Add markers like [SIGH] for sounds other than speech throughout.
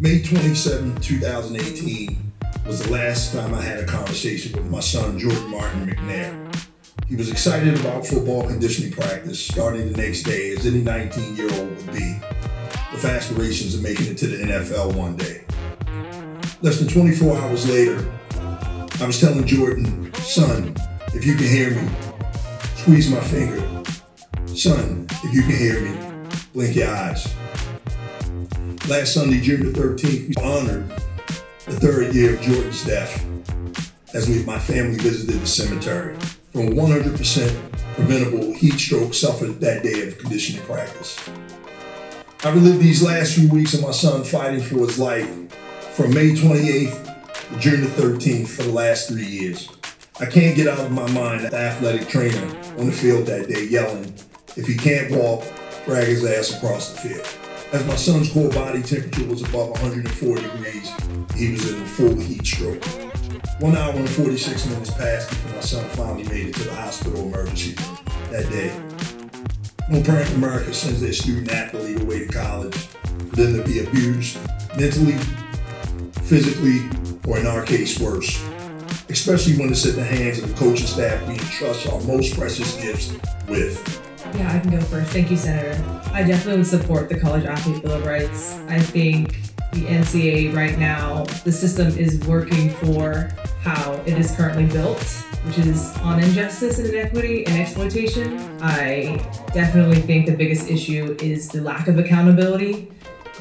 May 27, 2018 was the last time I had a conversation with my son, Jordan Martin McNair. He was excited about football conditioning practice starting the next day, as any 19 year old would be, with aspirations of making it to the NFL one day. Less than 24 hours later, I was telling Jordan, son, if you can hear me, squeeze my finger. Son, if you can hear me, blink your eyes. Last Sunday, June the 13th, we honored the third year of Jordan's death as we, my family visited the cemetery from 100% preventable heat stroke suffered that day of conditioning practice. I relived these last few weeks of my son fighting for his life from May 28th to June the 13th for the last three years. I can't get out of my mind the athletic trainer on the field that day yelling, if he can't walk, drag his ass across the field. As my son's core body temperature was above 104 degrees, he was in a full heat stroke. One hour and 46 minutes passed before my son finally made it to the hospital emergency that day. No parent in America sends their student athlete away to college them to be abused mentally, physically, or in our case, worse. Especially when it's in the hands of the coaching staff we entrust our most precious gifts with. Yeah, I can go first. Thank you, Senator. I definitely would support the College Athlete Bill of Rights. I think the NCAA right now, the system is working for how it is currently built, which is on injustice and inequity and exploitation. I definitely think the biggest issue is the lack of accountability.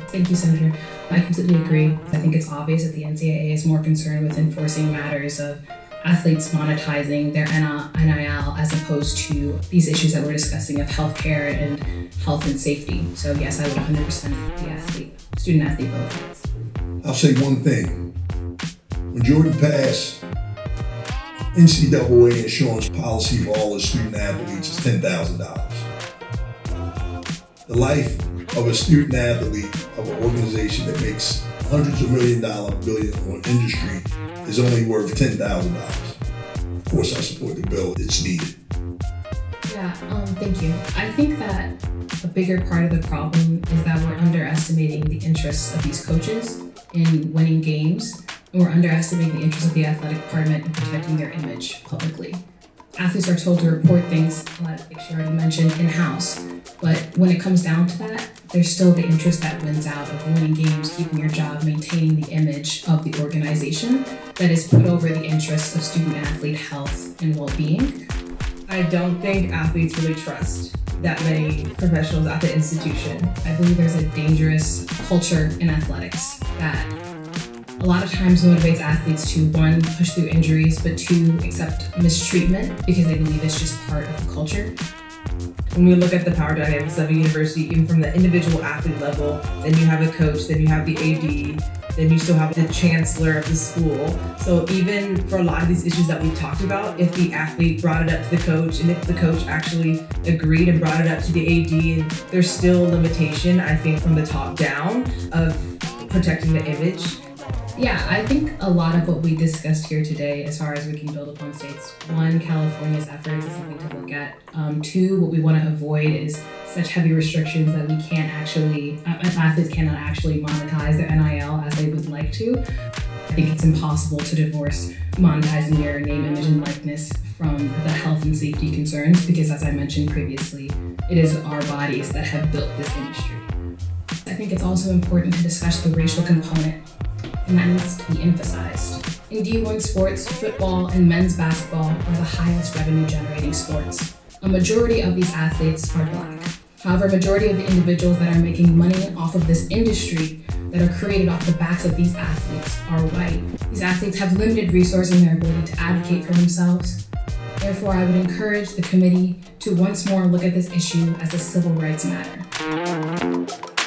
Thank you, Senator. I completely agree. I think it's obvious that the NCAA is more concerned with enforcing matters of athletes monetizing their NIL as opposed to these issues that we're discussing of healthcare and health and safety. So yes, I would 100% the athlete, student athlete of. I'll say one thing. When Jordan passed, NCAA insurance policy for all the student athletes is $10,000. The life of a student athlete of an organization that makes hundreds of million dollar billion on industry is only worth ten thousand dollars. Of course, I support the bill. It's needed. Yeah, um, thank you. I think that a bigger part of the problem is that we're underestimating the interests of these coaches in winning games, and we're underestimating the interests of the athletic department in protecting their image publicly. Athletes are told to report things, like she already mentioned, in house. But when it comes down to that, there's still the interest that wins out of winning games, keeping your job, maintaining the image of the organization that is put over the interests of student athlete health and well being. I don't think athletes really trust that many professionals at the institution. I believe there's a dangerous culture in athletics that a lot of times motivates athletes to one, push through injuries, but two, accept mistreatment because they believe it's just part of the culture when we look at the power dynamics of a university, even from the individual athlete level, then you have a coach, then you have the AD, then you still have the chancellor of the school. So even for a lot of these issues that we've talked about, if the athlete brought it up to the coach and if the coach actually agreed and brought it up to the AD, there's still limitation, I think, from the top down of protecting the image yeah, I think a lot of what we discussed here today, as far as we can build upon states, one, California's efforts is something to look at. Um, two, what we want to avoid is such heavy restrictions that we can't actually, uh, athletes cannot actually monetize their NIL as they would like to. I think it's impossible to divorce monetizing your name, image, and likeness from the health and safety concerns because, as I mentioned previously, it is our bodies that have built this industry. I think it's also important to discuss the racial component needs to be emphasized. In D1 sports, football and men's basketball are the highest revenue generating sports. A majority of these athletes are black. However, a majority of the individuals that are making money off of this industry that are created off the backs of these athletes are white. These athletes have limited resources in their ability to advocate for themselves. Therefore, I would encourage the committee to once more look at this issue as a civil rights matter.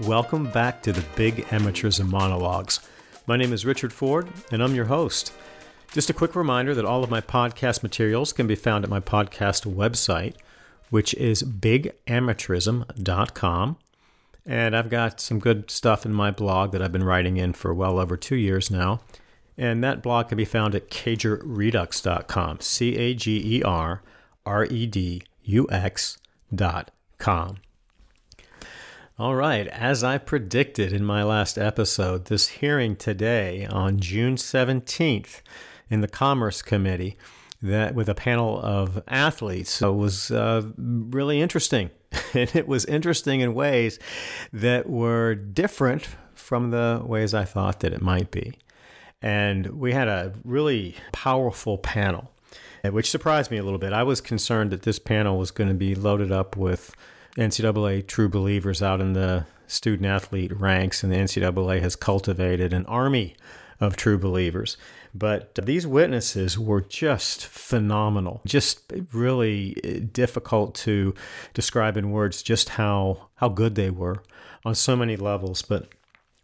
Welcome back to the Big Amateurism Monologues. My name is Richard Ford, and I'm your host. Just a quick reminder that all of my podcast materials can be found at my podcast website, which is bigamateurism.com. And I've got some good stuff in my blog that I've been writing in for well over two years now. And that blog can be found at cagerredux.com, C A G E R R E D www.ux.com. All right, as I predicted in my last episode, this hearing today on June 17th in the Commerce Committee that with a panel of athletes was uh, really interesting. [LAUGHS] and it was interesting in ways that were different from the ways I thought that it might be. And we had a really powerful panel, which surprised me a little bit. I was concerned that this panel was going to be loaded up with NCAA true believers out in the student athlete ranks, and the NCAA has cultivated an army of true believers. But these witnesses were just phenomenal, just really eh, difficult to describe in words just how, how good they were on so many levels. But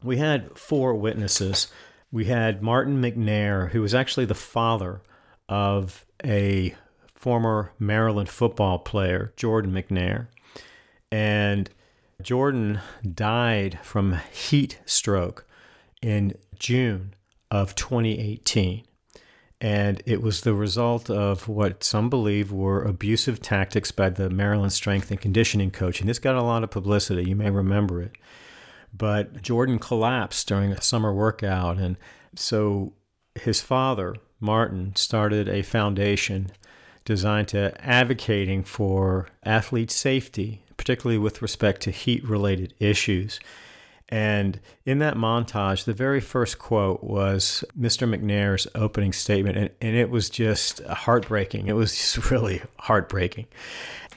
we had four witnesses. We had Martin McNair, who was actually the father of a former Maryland football player, Jordan McNair. And Jordan died from heat stroke in June of 2018. And it was the result of what some believe were abusive tactics by the Maryland strength and conditioning coach. And this got a lot of publicity. You may remember it. But Jordan collapsed during a summer workout. And so his father, Martin, started a foundation designed to advocating for athlete safety, particularly with respect to heat related issues. And in that montage, the very first quote was Mr. McNair's opening statement, and, and it was just heartbreaking. It was [LAUGHS] just really heartbreaking.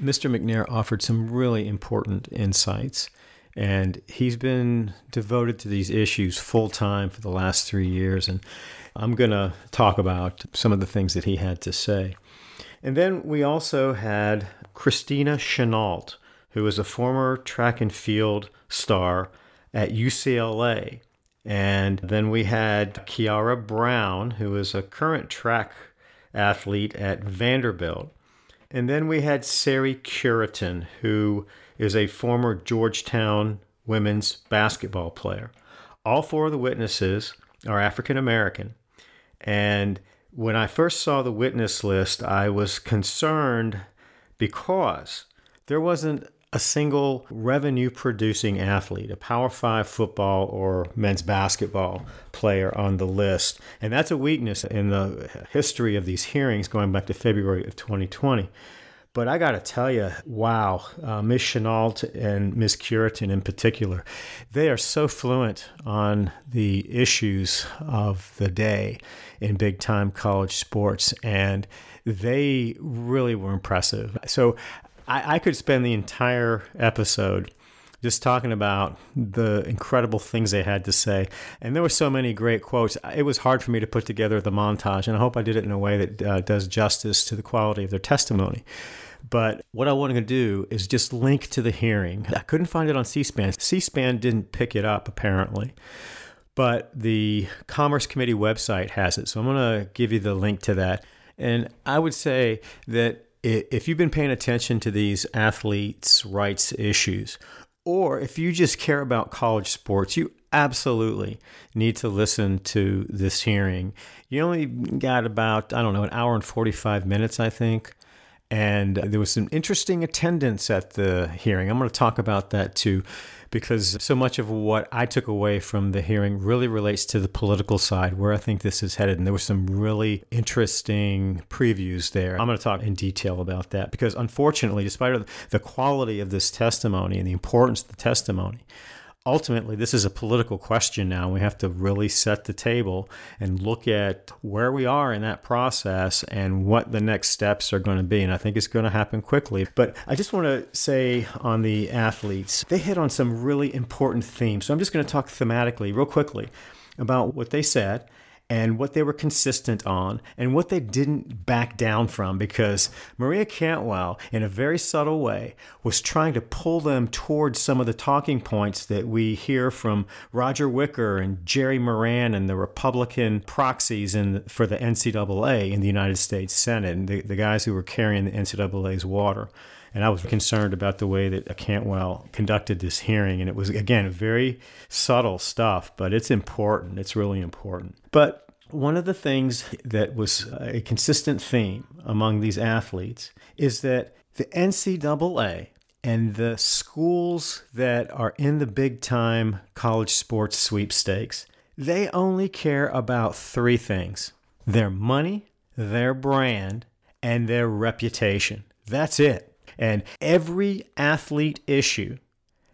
Mr. McNair offered some really important insights, and he's been devoted to these issues full time for the last three years. And I'm going to talk about some of the things that he had to say. And then we also had Christina Chenault, who is a former track and field star at UCLA. And then we had Kiara Brown, who is a current track athlete at Vanderbilt. And then we had Sari Cureton, who is a former Georgetown women's basketball player. All four of the witnesses are African American. And when I first saw the witness list, I was concerned because there wasn't a single revenue producing athlete, a Power Five football or men's basketball player on the list. And that's a weakness in the history of these hearings going back to February of 2020. But I got to tell you, wow, uh, Ms. Chenault and Ms. Cureton in particular, they are so fluent on the issues of the day in big time college sports. And they really were impressive. So I, I could spend the entire episode just talking about the incredible things they had to say. And there were so many great quotes. It was hard for me to put together the montage, and I hope I did it in a way that uh, does justice to the quality of their testimony. But what I wanted to do is just link to the hearing. I couldn't find it on C SPAN. C SPAN didn't pick it up, apparently. But the Commerce Committee website has it. So I'm going to give you the link to that. And I would say that if you've been paying attention to these athletes' rights issues, or if you just care about college sports, you absolutely need to listen to this hearing. You only got about, I don't know, an hour and 45 minutes, I think. And there was some interesting attendance at the hearing. I'm going to talk about that too because so much of what I took away from the hearing really relates to the political side, where I think this is headed. And there were some really interesting previews there. I'm going to talk in detail about that because, unfortunately, despite the quality of this testimony and the importance of the testimony, ultimately, this is a political question now. We have to really set the table and look at where we are in that process and what the next steps are going to be. And I think it's going to happen quickly. But I just want to say on the athletes, they hit on some really important themes. So I'm just going to talk thematically, real quickly, about what they said and what they were consistent on and what they didn't back down from because Maria Cantwell, in a very subtle way, was trying to pull them towards some of the talking points that we hear from Roger Wicker and Jerry Moran and the Republican proxies in, for the NCAA in the United States Senate, the, the guys who were carrying the NCAA's water. And I was concerned about the way that Cantwell conducted this hearing. And it was, again, very subtle stuff, but it's important. It's really important. But one of the things that was a consistent theme among these athletes is that the NCAA and the schools that are in the big time college sports sweepstakes, they only care about three things their money, their brand, and their reputation. That's it. And every athlete issue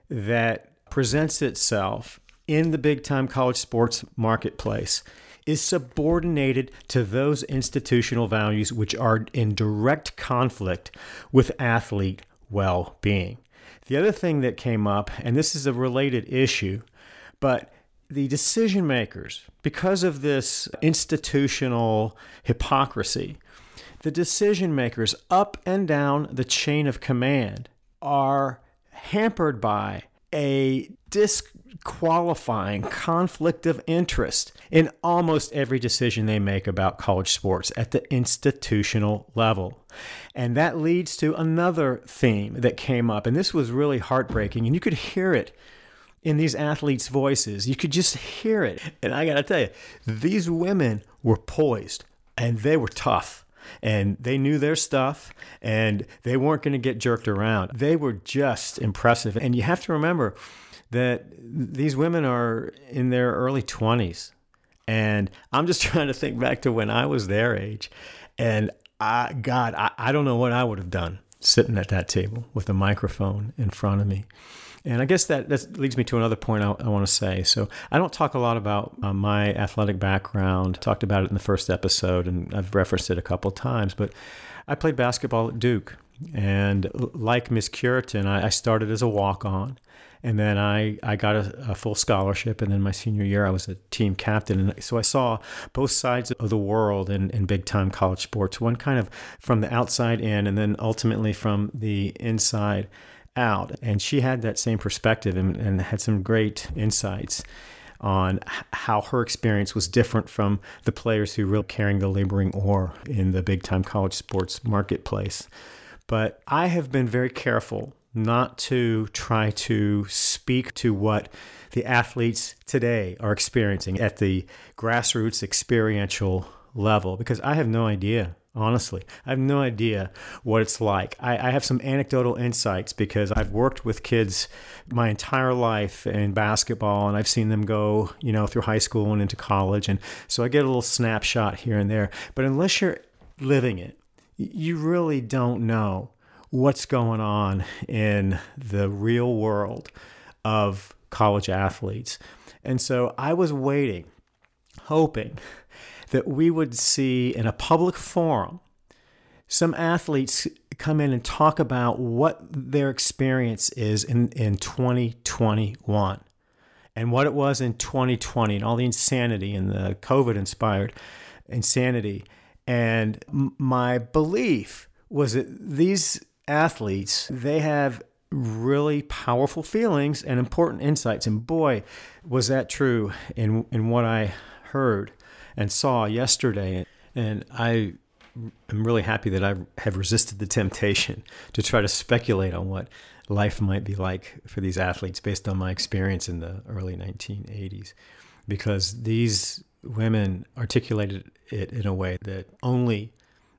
that presents itself in the big time college sports marketplace is subordinated to those institutional values which are in direct conflict with athlete well being. The other thing that came up, and this is a related issue, but the decision makers, because of this institutional hypocrisy, the decision makers up and down the chain of command are hampered by a disqualifying conflict of interest in almost every decision they make about college sports at the institutional level. And that leads to another theme that came up, and this was really heartbreaking, and you could hear it in these athletes' voices. You could just hear it. And I got to tell you, these women were poised and they were tough and they knew their stuff and they weren't going to get jerked around. They were just impressive. And you have to remember that these women are in their early 20s. And I'm just [LAUGHS] trying to think back to when I was their age. And I, God, I, I don't know what I would have done sitting at that table with a microphone in front of me. And I guess that, that leads me to another point I, I want to say. So I don't talk a lot about uh, my athletic background. I talked about it in the first episode, and I've referenced it a couple times. But I played basketball at Duke, and like Miss Cureton, I, I started as a walk-on. And then I, I got a, a, full scholarship. And then my senior year, I was a team captain. And so I saw both sides of the world in, in big time college sports one kind of from the outside in, and then ultimately from the inside out. And she had that same perspective and, and had some great insights on how her experience was different from the players who were carrying the laboring oar in the big time college sports marketplace. But I have been very careful not to try to speak to what the athletes today are experiencing at the grassroots experiential level because I have no idea honestly. I have no idea what it's like. I, I, have some anecdotal insights because I've worked with kids my entire life in basketball and I've seen them go, you know, through high school and into college. And so I get a little snapshot here and there. But unless you're living it, you really don't know what's going on in the real world of college athletes. And so I was waiting, hoping that we would see in a public forum some athletes come in and talk about what their experience is in, in 2021 and what it was in 2020 and all the insanity and the COVID inspired insanity. And my belief was that these athletes, they have really powerful feelings and important insights. And boy, was that true in, in what I heard and saw yesterday. And I am really happy that I have resisted the temptation [LAUGHS] to try to speculate on what life might be like for these athletes based on my experience in the early 1980s. Because these women articulated it in a way that only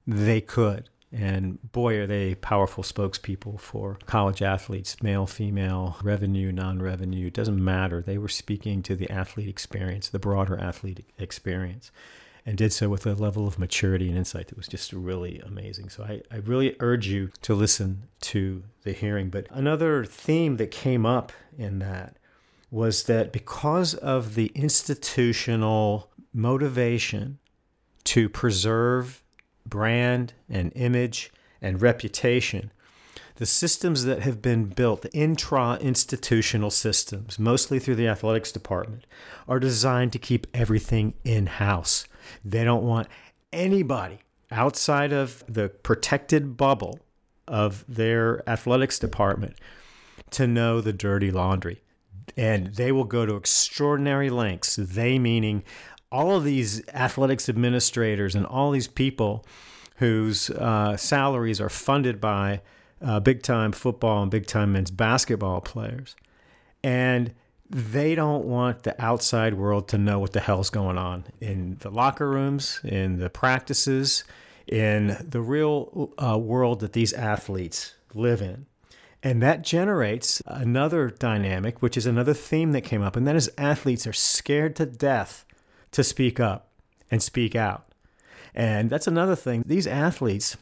they could. And boy, are they powerful spokespeople for college athletes, male, female, revenue, non revenue. Doesn't matter. They were speaking to the athlete experience, the broader athlete experience, and did so with a level of maturity and insight that was just really amazing. So I, I really urge you to listen to the hearing. But another theme that came up in that was that because of the institutional motivation to preserve brand and image and reputation. The systems that have been built, intra institutional systems, mostly through the athletics department, are designed to keep everything in house. They don't want anybody outside of the protected bubble of their athletics department to know the dirty laundry. And they will go to extraordinary lengths, they meaning all of these athletics administrators and all these people whose uh, salaries are funded by uh, big time football and big time men's basketball players. And they don't want the outside world to know what the hell's going on in the locker rooms, in the practices, in the real uh, world that these athletes live in. And that generates another dynamic, which is another theme that came up, and that is athletes are scared to death to speak up and speak out. And that's another thing. These athletes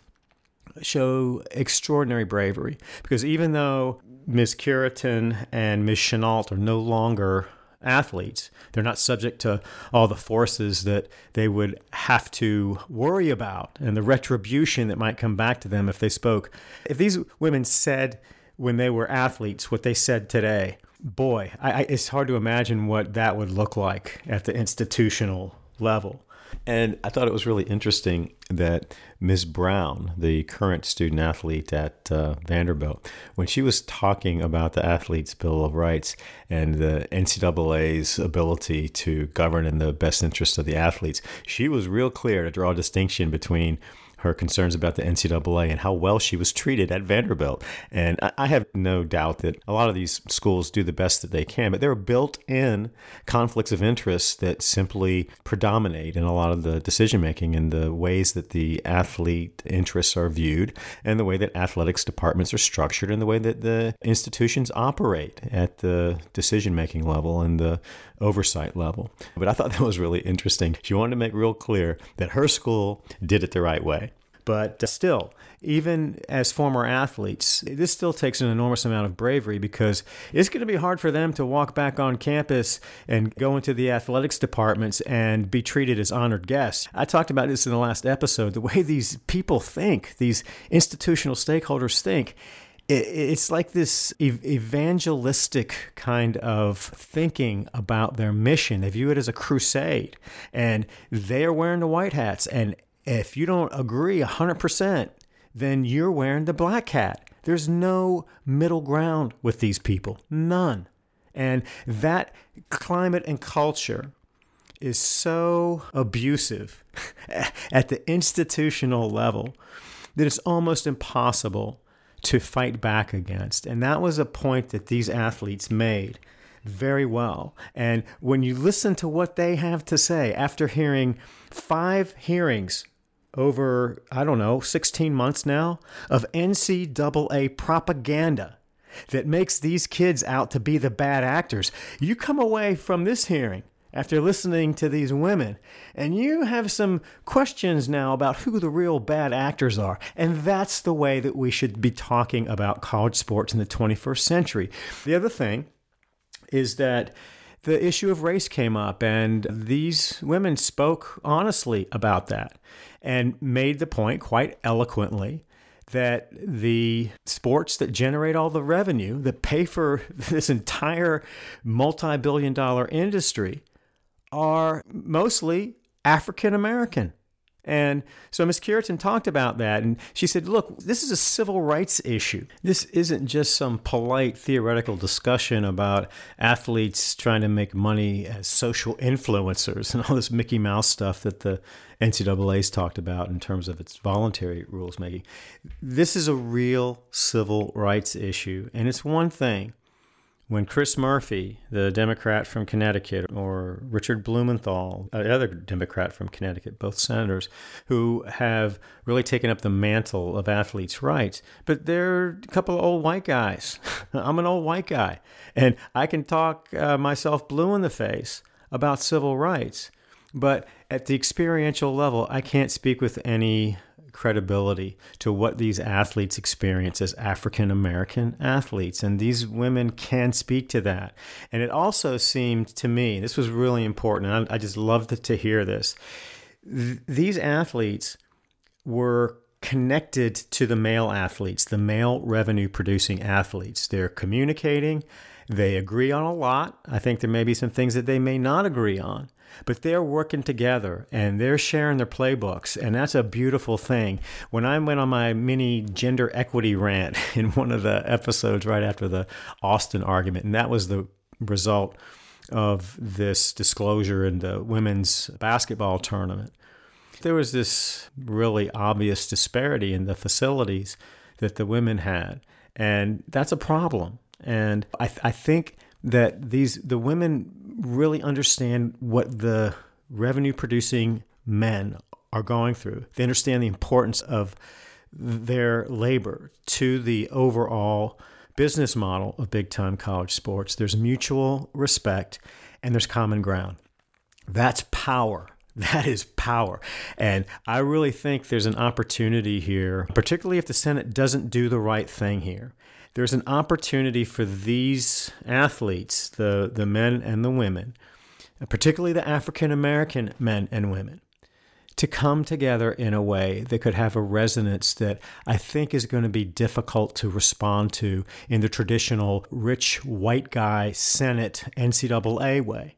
show extraordinary bravery because even though Ms. Cureton and Ms. Chenault are no longer athletes, they're not subject to all the forces that they would have to worry about and the retribution that might come back to them if they spoke. If these women said when they were athletes what they said today, boy, I, I, it's hard to imagine what that would look like at the institutional level. And I thought it was really interesting that Ms. Brown, the current student athlete at uh, Vanderbilt, when she was talking about the Athletes' Bill of Rights and the NCAA's ability to govern in the best interest of the athletes, she was real clear to draw a distinction between her concerns about the NCAA and how well she was treated at Vanderbilt. And I have no doubt that a lot of these schools do the best that they can, but there are built in conflicts of interest that simply predominate in a lot of the decision making and the ways that the athlete interests are viewed and the way that athletics departments are structured and the way that the institutions operate at the decision making level and the oversight level. But I thought that was really interesting. She wanted to make real clear that her school did it the right way. But uh, still, even as former athletes, this still takes an enormous amount of bravery because it's going to be hard for them to walk back on campus and go into the athletics departments and be treated as honored guests. I talked about this in the last episode. The way these people think, these institutional stakeholders think, it's like this evangelistic kind of thinking about their mission. They view it as a crusade, and they are wearing the white hats. And if you don't agree 100%, then you're wearing the black hat. There's no middle ground with these people, none. And that climate and culture is so abusive [LAUGHS] at the institutional level that it's almost impossible to fight back against. And that was a point that these athletes made very well. And when you listen to what they have to say after hearing five hearings over, I don't know, 16 months now of NCAA propaganda that makes these kids out to be the bad actors, you come away from this hearing after listening to these women, and you have some questions now about who the real bad actors are. And that's the way that we should be talking about college sports in the 21st century. The other thing is that the issue of race came up, and these women spoke honestly about that and made the point quite eloquently that the sports that generate all the revenue that pay for [LAUGHS] this entire multi billion dollar industry are mostly African American. And so Ms. Cureton talked about that, and she said, Look, this is a civil rights issue. This isn't just some polite theoretical discussion about athletes trying to make money as social influencers and all this Mickey Mouse stuff that the NCAA's talked about in terms of its voluntary rules making. This is a real civil rights issue, and it's one thing when Chris Murphy, the Democrat from Connecticut, or Richard Blumenthal, another Democrat from Connecticut, both senators, who have really taken up the mantle of athletes' rights, but they're a couple of old white guys. [LAUGHS] I'm an old white guy, and I can talk uh, myself blue in the face about civil rights. But at the experiential level, I can't speak with any credibility to what these athletes experience as African American athletes. And these women can speak to that. And it also seemed to me, this was really important, and I, I just loved to hear this. Th- these athletes were connected to the male athletes, the male revenue producing athletes. They're communicating, they agree on a lot. I think there may be some things that they may not agree on but they're working together and they're sharing their playbooks and that's a beautiful thing when i went on my mini gender equity rant [LAUGHS] in one of the episodes right after the Alston argument and that was the result of this disclosure in the women's basketball tournament there was this really obvious disparity in the facilities that the women had and that's a problem and i, th- I think that these the women really understand what the revenue producing men are going through. They understand the importance of their labor to the overall business model of big time college sports. There's mutual respect and there's common ground. That's power. [LAUGHS] That is power. And I really think there's an opportunity here, particularly if the Senate doesn't do the right thing here. There's an opportunity for these athletes, the, the men and the women, uh, particularly the African American men and women, to come together in a way that could have a resonance that I think is going to be difficult to respond to in the traditional rich white guy Senate NCAA way.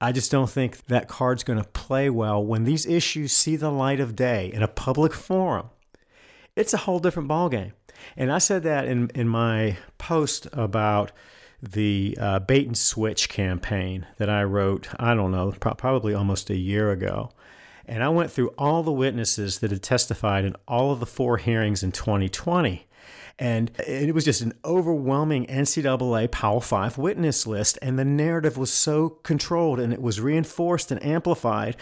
I just don't think that card's going to play well when these issues see the light of day in a public forum. It's a whole different ballgame. And I said that in, in my post about the uh, bait and switch campaign that I wrote, I don't know, probably almost a year ago. And I went through all the witnesses that had testified in all of the four hearings in 2020. And it was just an overwhelming NCAA Power Five witness list. And the narrative was so controlled and it was reinforced and amplified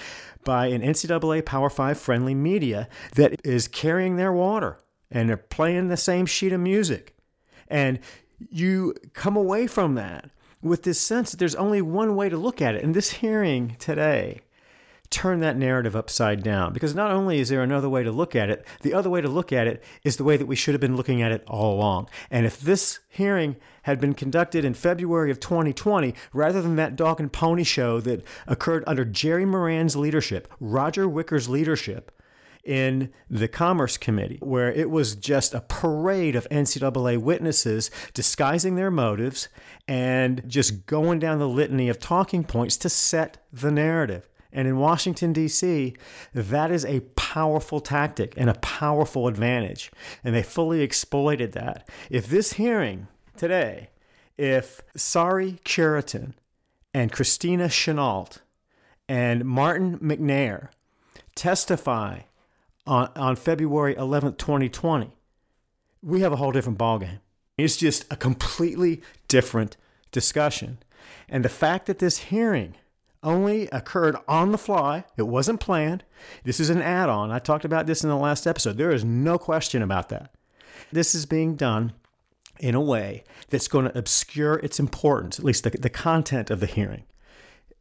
by an NCAA Power Five friendly media that is carrying their water and they're playing the same sheet of music. And you come away from that with this sense that there's only one way to look at it. And this hearing today turn that narrative upside down. Because not only is there another way to look at it, the other way to look at it is the way that we should have been looking at it all along. And if this hearing had been conducted in February of 2020, rather than that dog and pony show that occurred under Jerry Moran's leadership, Roger Wicker's leadership, in the Commerce Committee, where it was just a parade of NCAA witnesses disguising their motives and just going down the litany of talking points to set the narrative. And in Washington, D.C., that is a powerful tactic and a powerful advantage. And they fully exploited that. If this hearing today, if Sari Cureton and Christina Chenault and Martin McNair testify on, on February 11th, 2020, we have a whole different ballgame. It's just a completely different discussion. And the fact that this hearing only occurred on the fly. It wasn't planned. This is an add on. I talked about this in the last episode. There is no question about that. This is being done in a way that's going to obscure its importance, at least the, the content of the hearing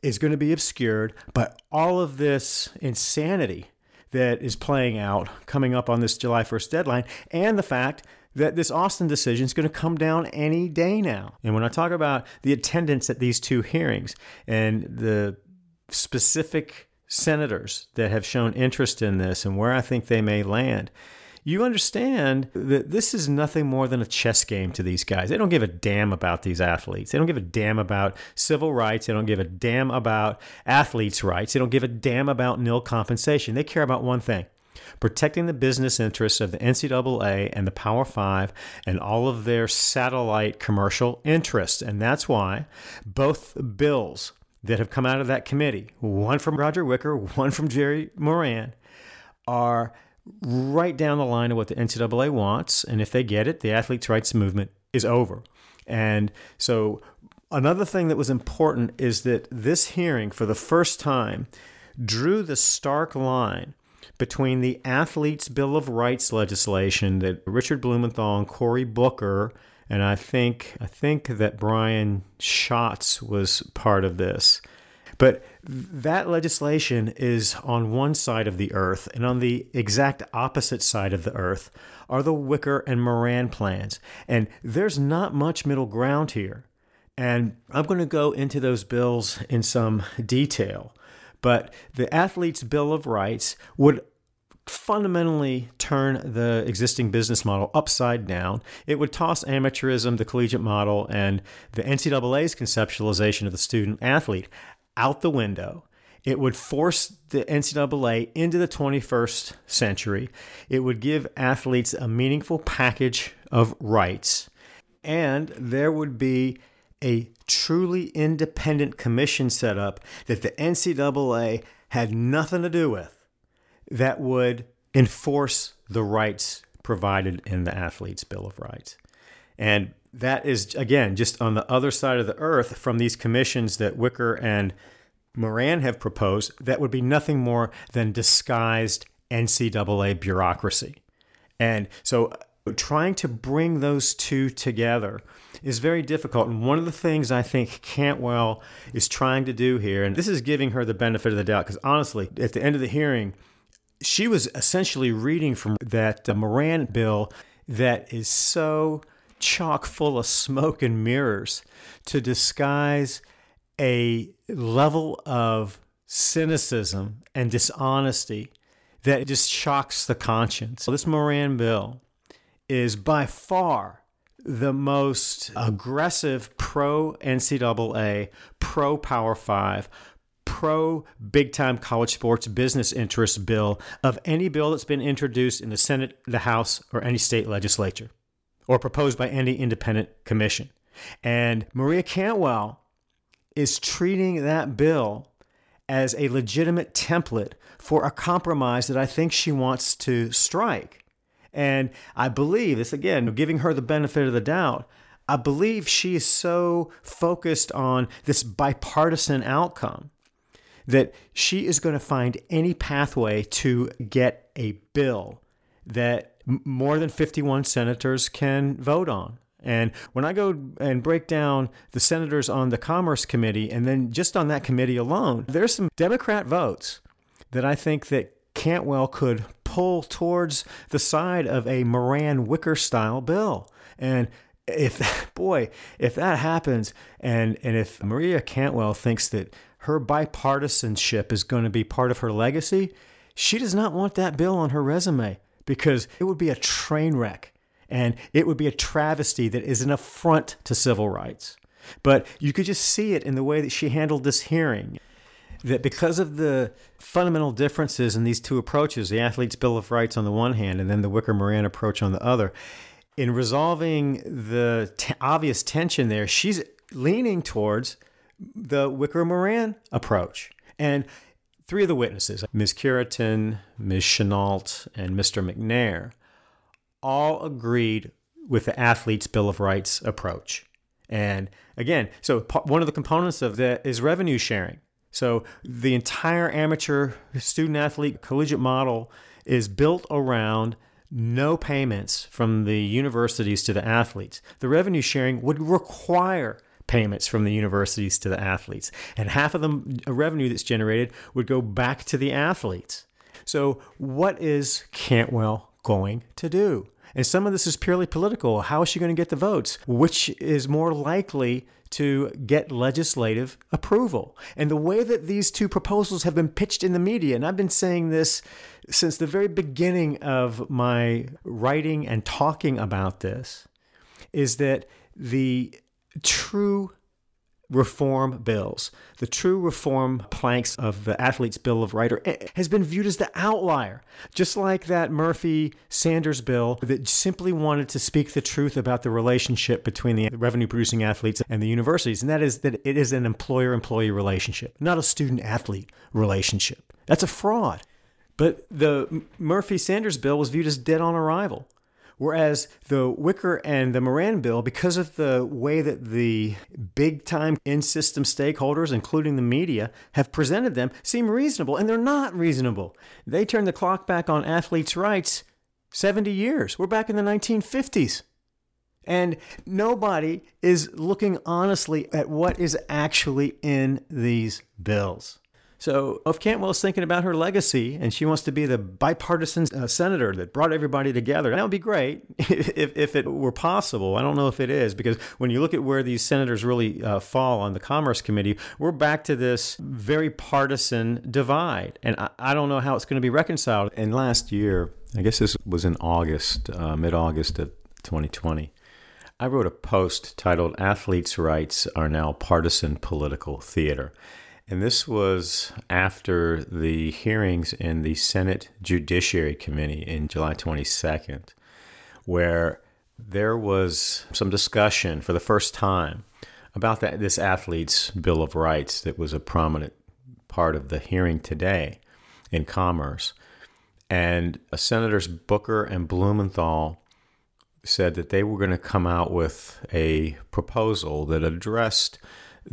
is going to be obscured by all of this insanity that is playing out coming up on this July 1st deadline and the fact that this Alston decision is going to come down any day now. And when I talk about the attendance at these two hearings and the specific senators that have shown interest in this and where I think they may land, you understand that this is nothing more than a chess game to these guys. They don't give a damn about these athletes. They don't give a damn about civil rights. They don't give a damn about athletes' rights. They don't give a damn about NIL compensation. They care about one thing protecting the business interests of the NCAA and the Power Five and all of their satellite commercial interests. And that's why both bills that have come out of that committee, one from Roger Wicker, one from Jerry Moran, are right down the line of what the NCAA wants. And if they get it, the athletes' rights movement is over. And so, another thing that was important is that this hearing, for the first time, drew the stark line between the Athletes' Bill of Rights legislation that Richard Blumenthal and Cory Booker and I think I think that Brian Schatz was part of this. But that legislation is on one side of the earth, and on the exact opposite side of the earth are the Wicker and Moran plans. And there's not much middle ground here. And I'm going to go into those bills in some detail. But the Athletes' Bill of Rights would fundamentally turn the existing business model upside down. It would toss amateurism, the collegiate model, and the NCAA's conceptualization of the student athlete out the window. It would force the NCAA into the 21st century. It would give athletes a meaningful package of rights. And there would be a truly independent commission set up that the NCAA had nothing to do with that would enforce the rights provided in the athlete's Bill of Rights. And that is, again, just on the other side of the earth from these commissions that Wicker and Moran have proposed that would be nothing more than disguised NCAA bureaucracy. And so trying to bring those two together is very difficult. And one of the things I think Cantwell is trying to do here, and this is giving her the benefit of the doubt, because honestly, at the end of the hearing, she was essentially reading from that uh, Moran bill that is so chock full of smoke and mirrors to disguise a level of cynicism and dishonesty that just shocks the conscience. This Moran bill is by far the most aggressive pro NCAA, pro Power Five, pro big time college sports business interest bill of any bill that's been introduced in the Senate, the House, or any state legislature, or proposed by any independent commission. And Maria Cantwell is treating that bill as a legitimate template for a compromise that I think she wants to strike. And I believe this again, giving her the benefit of the doubt. I believe she is so focused on this bipartisan outcome that she is going to find any pathway to get a bill that more than 51 senators can vote on. And when I go and break down the senators on the Commerce Committee, and then just on that committee alone, there's some Democrat votes that I think that Cantwell could pull towards the side of a Moran Wicker style bill. And if [LAUGHS] boy, if that happens, and and if Maria Cantwell thinks that her bipartisanship is going to be part of her legacy, she does not want that bill on her resume because it would be a train wreck and it would be a travesty that is an affront to civil rights. But you could just see it in the way that she handled this hearing that because of the fundamental differences in these two approaches, the Athlete's Bill of Rights on the one hand, and then the Wicker Moran approach on the other, in resolving the t- obvious tension there, she's leaning towards the Wicker Moran approach. And three of the witnesses, Ms. Cureton, Ms. Chenault, and Mr. McNair, all agreed with the Athlete's Bill of Rights approach. And again, so one of the components of that is revenue sharing. So the entire amateur student athlete collegiate model is built around no payments from the universities to the athletes. The revenue sharing would require payments from the universities to the athletes. And half of the revenue that's generated would go back to the athletes. So, what is Cantwell going to do? And some of this is purely political. How is she going to get the votes? Which is more likely to get legislative approval. And the way that these two proposals have been pitched in the media, and I've been saying this since the very beginning of my writing and talking about this, is that the true reform bills, the true reform planks of the Athlete's Bill of Rights, eh, has been viewed as the outlier. Just like that Murphy Sanders bill that simply wanted to speak the truth about the relationship between the revenue producing athletes and the universities, and that is that it is an employer employee relationship, not a student athlete relationship. That's a fraud. But the Murphy Sanders bill was viewed as dead on arrival. Whereas the Wicker and the Moran bill, because of the way that the big time in system stakeholders, including the media, have presented them, seem reasonable. And they're not reasonable. They turn the clock back on athletes' rights 70 years. We're back in the 1950s. And nobody is looking honestly at what is actually in these bills. So if Cantwell is thinking about her legacy and she wants to be the bipartisan uh, senator that brought everybody together, that would be great [LAUGHS] if, if it were possible. I don't know if it is because when you look at where these senators really uh, fall on the Commerce Committee, we're back to this very partisan divide. And I, I don't know how it's going to be reconciled. And last year, I guess this was in August, uh, mid August of 2020. I wrote a post titled Athletes' Rights Are Now Partisan Political Theater. And this was after the hearings in the Senate Judiciary Committee in July 22nd, where there was some discussion for the first time about that, this athlete's Bill of Rights that was a prominent part of the hearing today in Commerce. And Senators Booker and Blumenthal said that they were going to come out with a proposal that addressed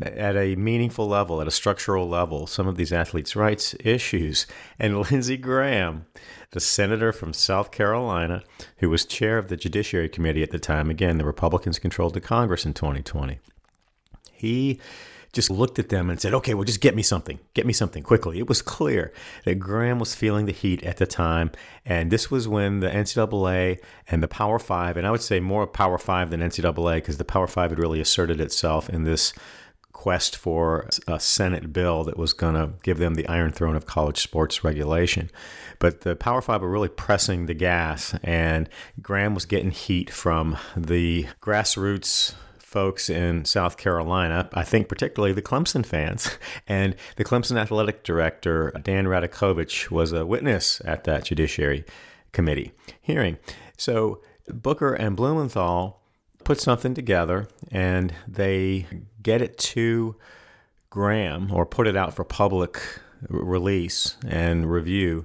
at a meaningful level, at a structural level, some of these athletes' rights issues. And [LAUGHS] Lindsey Graham, the senator from South Carolina, who was chair of the Judiciary Committee at the time, again, the Republicans controlled the Congress in 2020, he just looked at them and said, okay, well, just get me something. Get me something quickly. It was clear that Graham was feeling the heat at the time. And this was when the NCAA and the Power Five, and I would say more Power Five than NCAA because the Power Five had really asserted itself in this quest for a Senate bill that was going to give them the iron throne of college sports regulation. But the Power Five were really pressing the gas, and Graham was getting heat from the grassroots folks in South Carolina, I think particularly the Clemson fans. [LAUGHS] And the Clemson athletic director, Dan Radakovich, was a witness at that Judiciary Committee hearing. So Booker and Blumenthal put something together and they get it to Graham or put it out for public release and review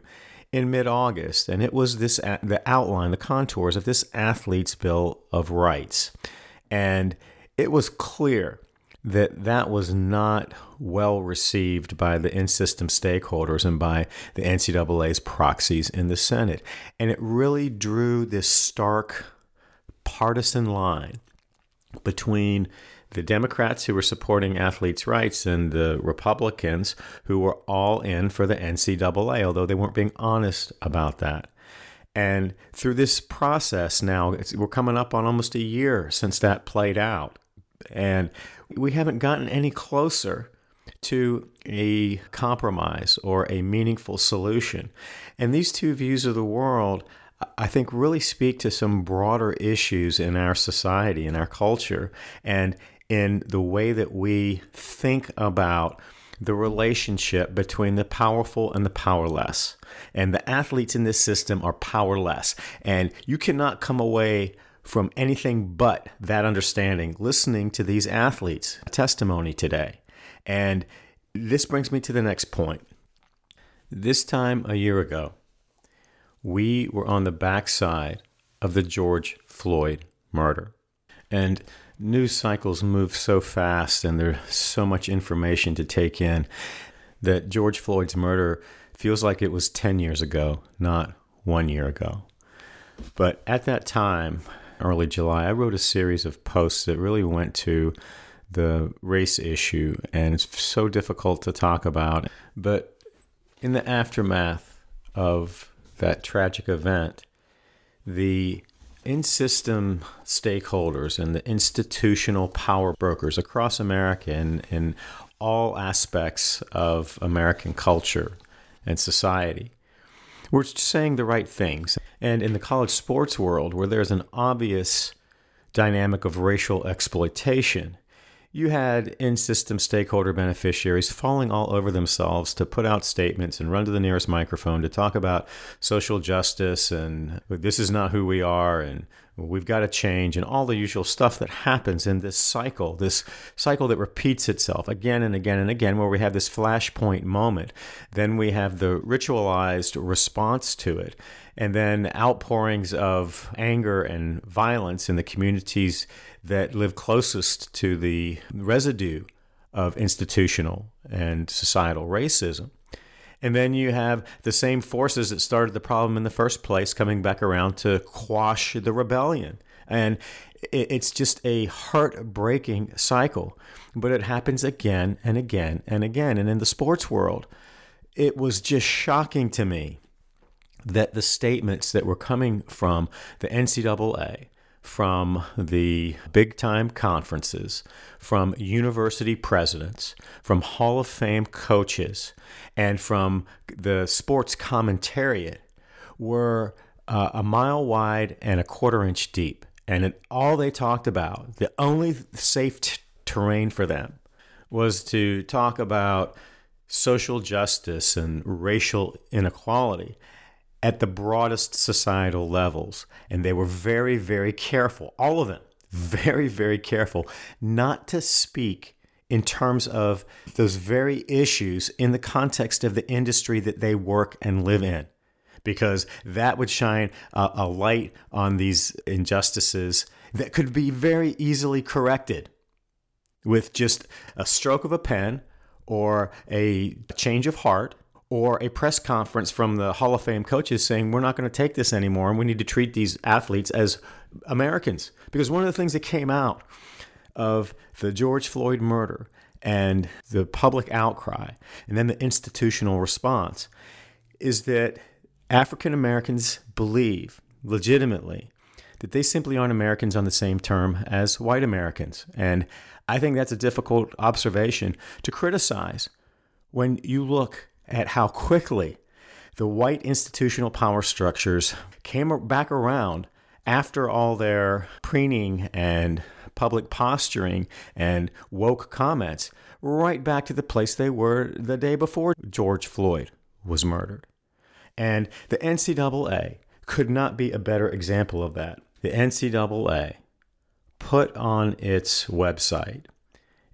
in mid-August and it was this the outline the contours of this athlete's bill of rights and it was clear that that was not well received by the in system stakeholders and by the NCAA's proxies in the Senate. And it really drew this stark partisan line between the Democrats who were supporting athletes' rights and the Republicans who were all in for the NCAA, although they weren't being honest about that. And through this process now, we're coming up on almost a year since that played out. And we haven't gotten any closer to a compromise or a meaningful solution. And these two views of the world, I think, really speak to some broader issues in our society, in our culture, and in the way that we think about the relationship between the powerful and the powerless. And the athletes in this system are powerless. And you cannot come away from anything but that understanding listening to these athletes' testimony today. And this brings me to the next point. This time a year ago, we were on the backside of the George Floyd murder. And news cycles move so fast and there's so much information to take in that George Floyd's murder feels like it was 10 years ago, not one year ago. But at that time, early July, I wrote a series of posts that really went to the race issue, and it's so difficult to talk about. But in the aftermath of that tragic event, the in system stakeholders and the institutional power brokers across America and in all aspects of American culture and society we're saying the right things. And in the college sports world, where there's an obvious dynamic of racial exploitation, you had in system stakeholder beneficiaries falling all over themselves to put out statements and run to the nearest microphone to talk about social justice and this is not who we are and we've got to change and all the usual stuff that happens in this cycle, this cycle that repeats itself again and again and again, where we have this flashpoint moment. Then we have the ritualized response to it, and then outpourings of anger and violence in the communities that live closest to the residue of institutional and societal racism. And then you have the same forces that started the problem in the first place coming back around to quash the rebellion. And it's just a heartbreaking cycle, but it happens again and again and again. And in the sports world, it was just shocking to me that the statements that were coming from the NCAA, from the big time conferences, from university presidents, from Hall of Fame coaches, and from the sports commentariat were uh, a mile wide and a quarter inch deep. And it, all they talked about, the only safe t- terrain for them, was to talk about social justice and racial inequality at the broadest societal levels. And they were very, very careful, all of them, very, very careful not to speak in terms of those very issues in the context of the industry that they work and live in. Because that would shine a, a light on these injustices that could be very easily corrected with just a stroke of a pen or a change of heart or a press conference from the Hall of Fame coaches saying, we're not going to take this anymore and we need to treat these athletes as Americans. Because one of the things that came out of the George Floyd murder and the public outcry and then the institutional response is that African Americans believe legitimately that they simply aren't Americans on the same term as white Americans. And I think that's a difficult observation to criticize when you look at how quickly the white institutional power structures came back around after all their preening and public posturing and woke comments, right back to the place they were the day before George Floyd was murdered. And the NCAA could not be a better example of that. The NCAA put on its website,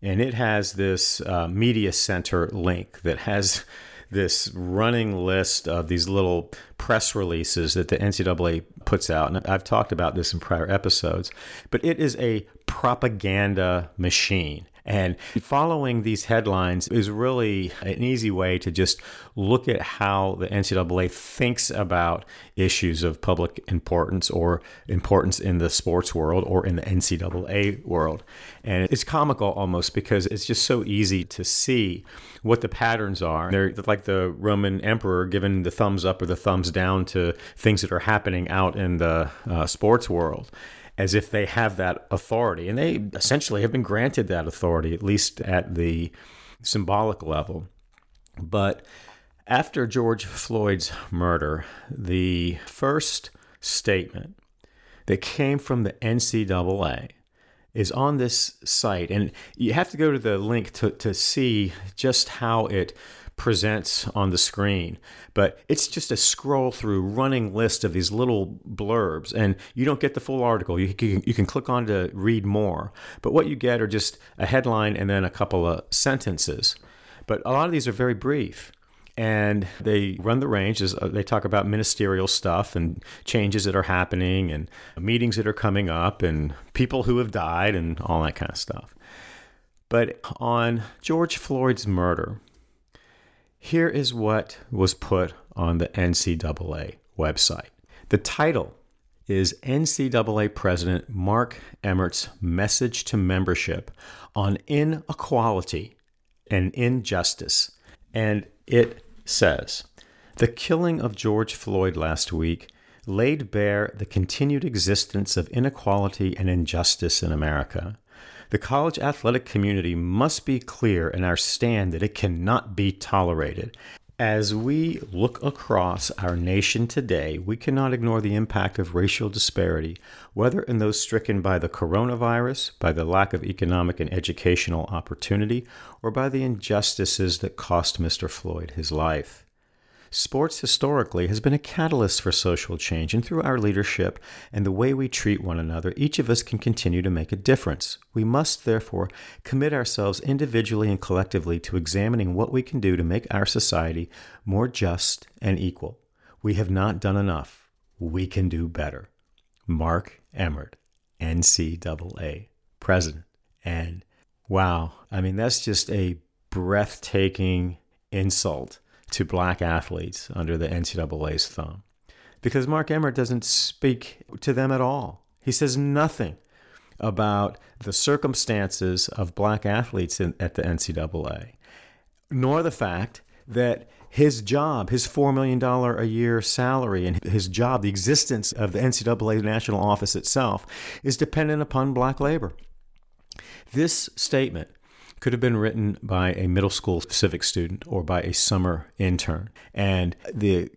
and it has this uh, media center link that has this running list of these little press releases that the NCAA puts out. And I've talked about this in prior episodes, but it is a propaganda machine. And following these headlines is really an easy way to just look at how the NCAA thinks about issues of public importance or importance in the sports world or in the NCAA world. And it's comical almost because it's just so easy to see what the patterns are. They're like the Roman emperor giving the thumbs up or the thumbs down to things that are happening out in the uh, sports world as if they have that authority. And they essentially have been granted that authority, at least at the symbolic level. But after George Floyd's murder, the first statement that came from the NCAA is on this site. And you have to go to the link to, to see just how it presents on the screen. But it's just a scroll through running list of these little blurbs, and you don't get the full article. You can, you can click on to read more. But what you get are just a headline and then a couple of sentences. But a lot of these are very brief and they run the range uh, they talk about ministerial stuff and changes that are happening and meetings that are coming up and people who have died and all that kind of stuff. But on George Floyd's murder, here is what was put on the NCAA website. The title is NCAA President Mark Emmert's message to membership on inequality and injustice. And it says The killing of George Floyd last week laid bare the continued existence of inequality and injustice in America. The college athletic community must be clear in our stand that it cannot be tolerated. As we look across our nation today, we cannot ignore the impact of racial disparity, whether in those stricken by the coronavirus, by the lack of economic and educational opportunity, or by the injustices that cost Mr. Floyd his life. Sports historically has been a catalyst for social change, and through our leadership and the way we treat one another, each of us can continue to make a difference. We must, therefore, commit ourselves individually and collectively to examining what we can do to make our society more just and equal. We have not done enough. We can do better. Mark Emmert, NCAA president. And wow, I mean, that's just a breathtaking insult to black athletes under the NCAA's thumb. Because Mark Emmert doesn't speak to them at all. He says nothing about the circumstances of black athletes in, at the NCAA, nor the fact that his job, his $4 million a year salary, and his job, the existence of the NCAA national office itself, is dependent upon black labor. This statement could have been written by a middle school civic student or by a summer intern. And the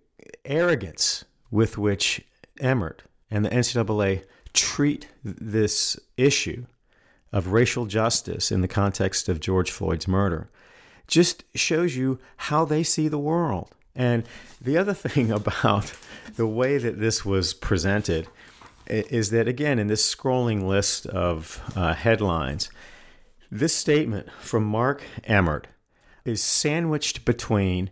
arrogance with which Emmert and the NCAA treat this issue of racial justice in the context of George Floyd's murder just shows you how they see the world. And the other [LAUGHS] thing about the way that this was presented is that, again, in this scrolling list of uh, headlines, this statement from Mark Emmert is sandwiched between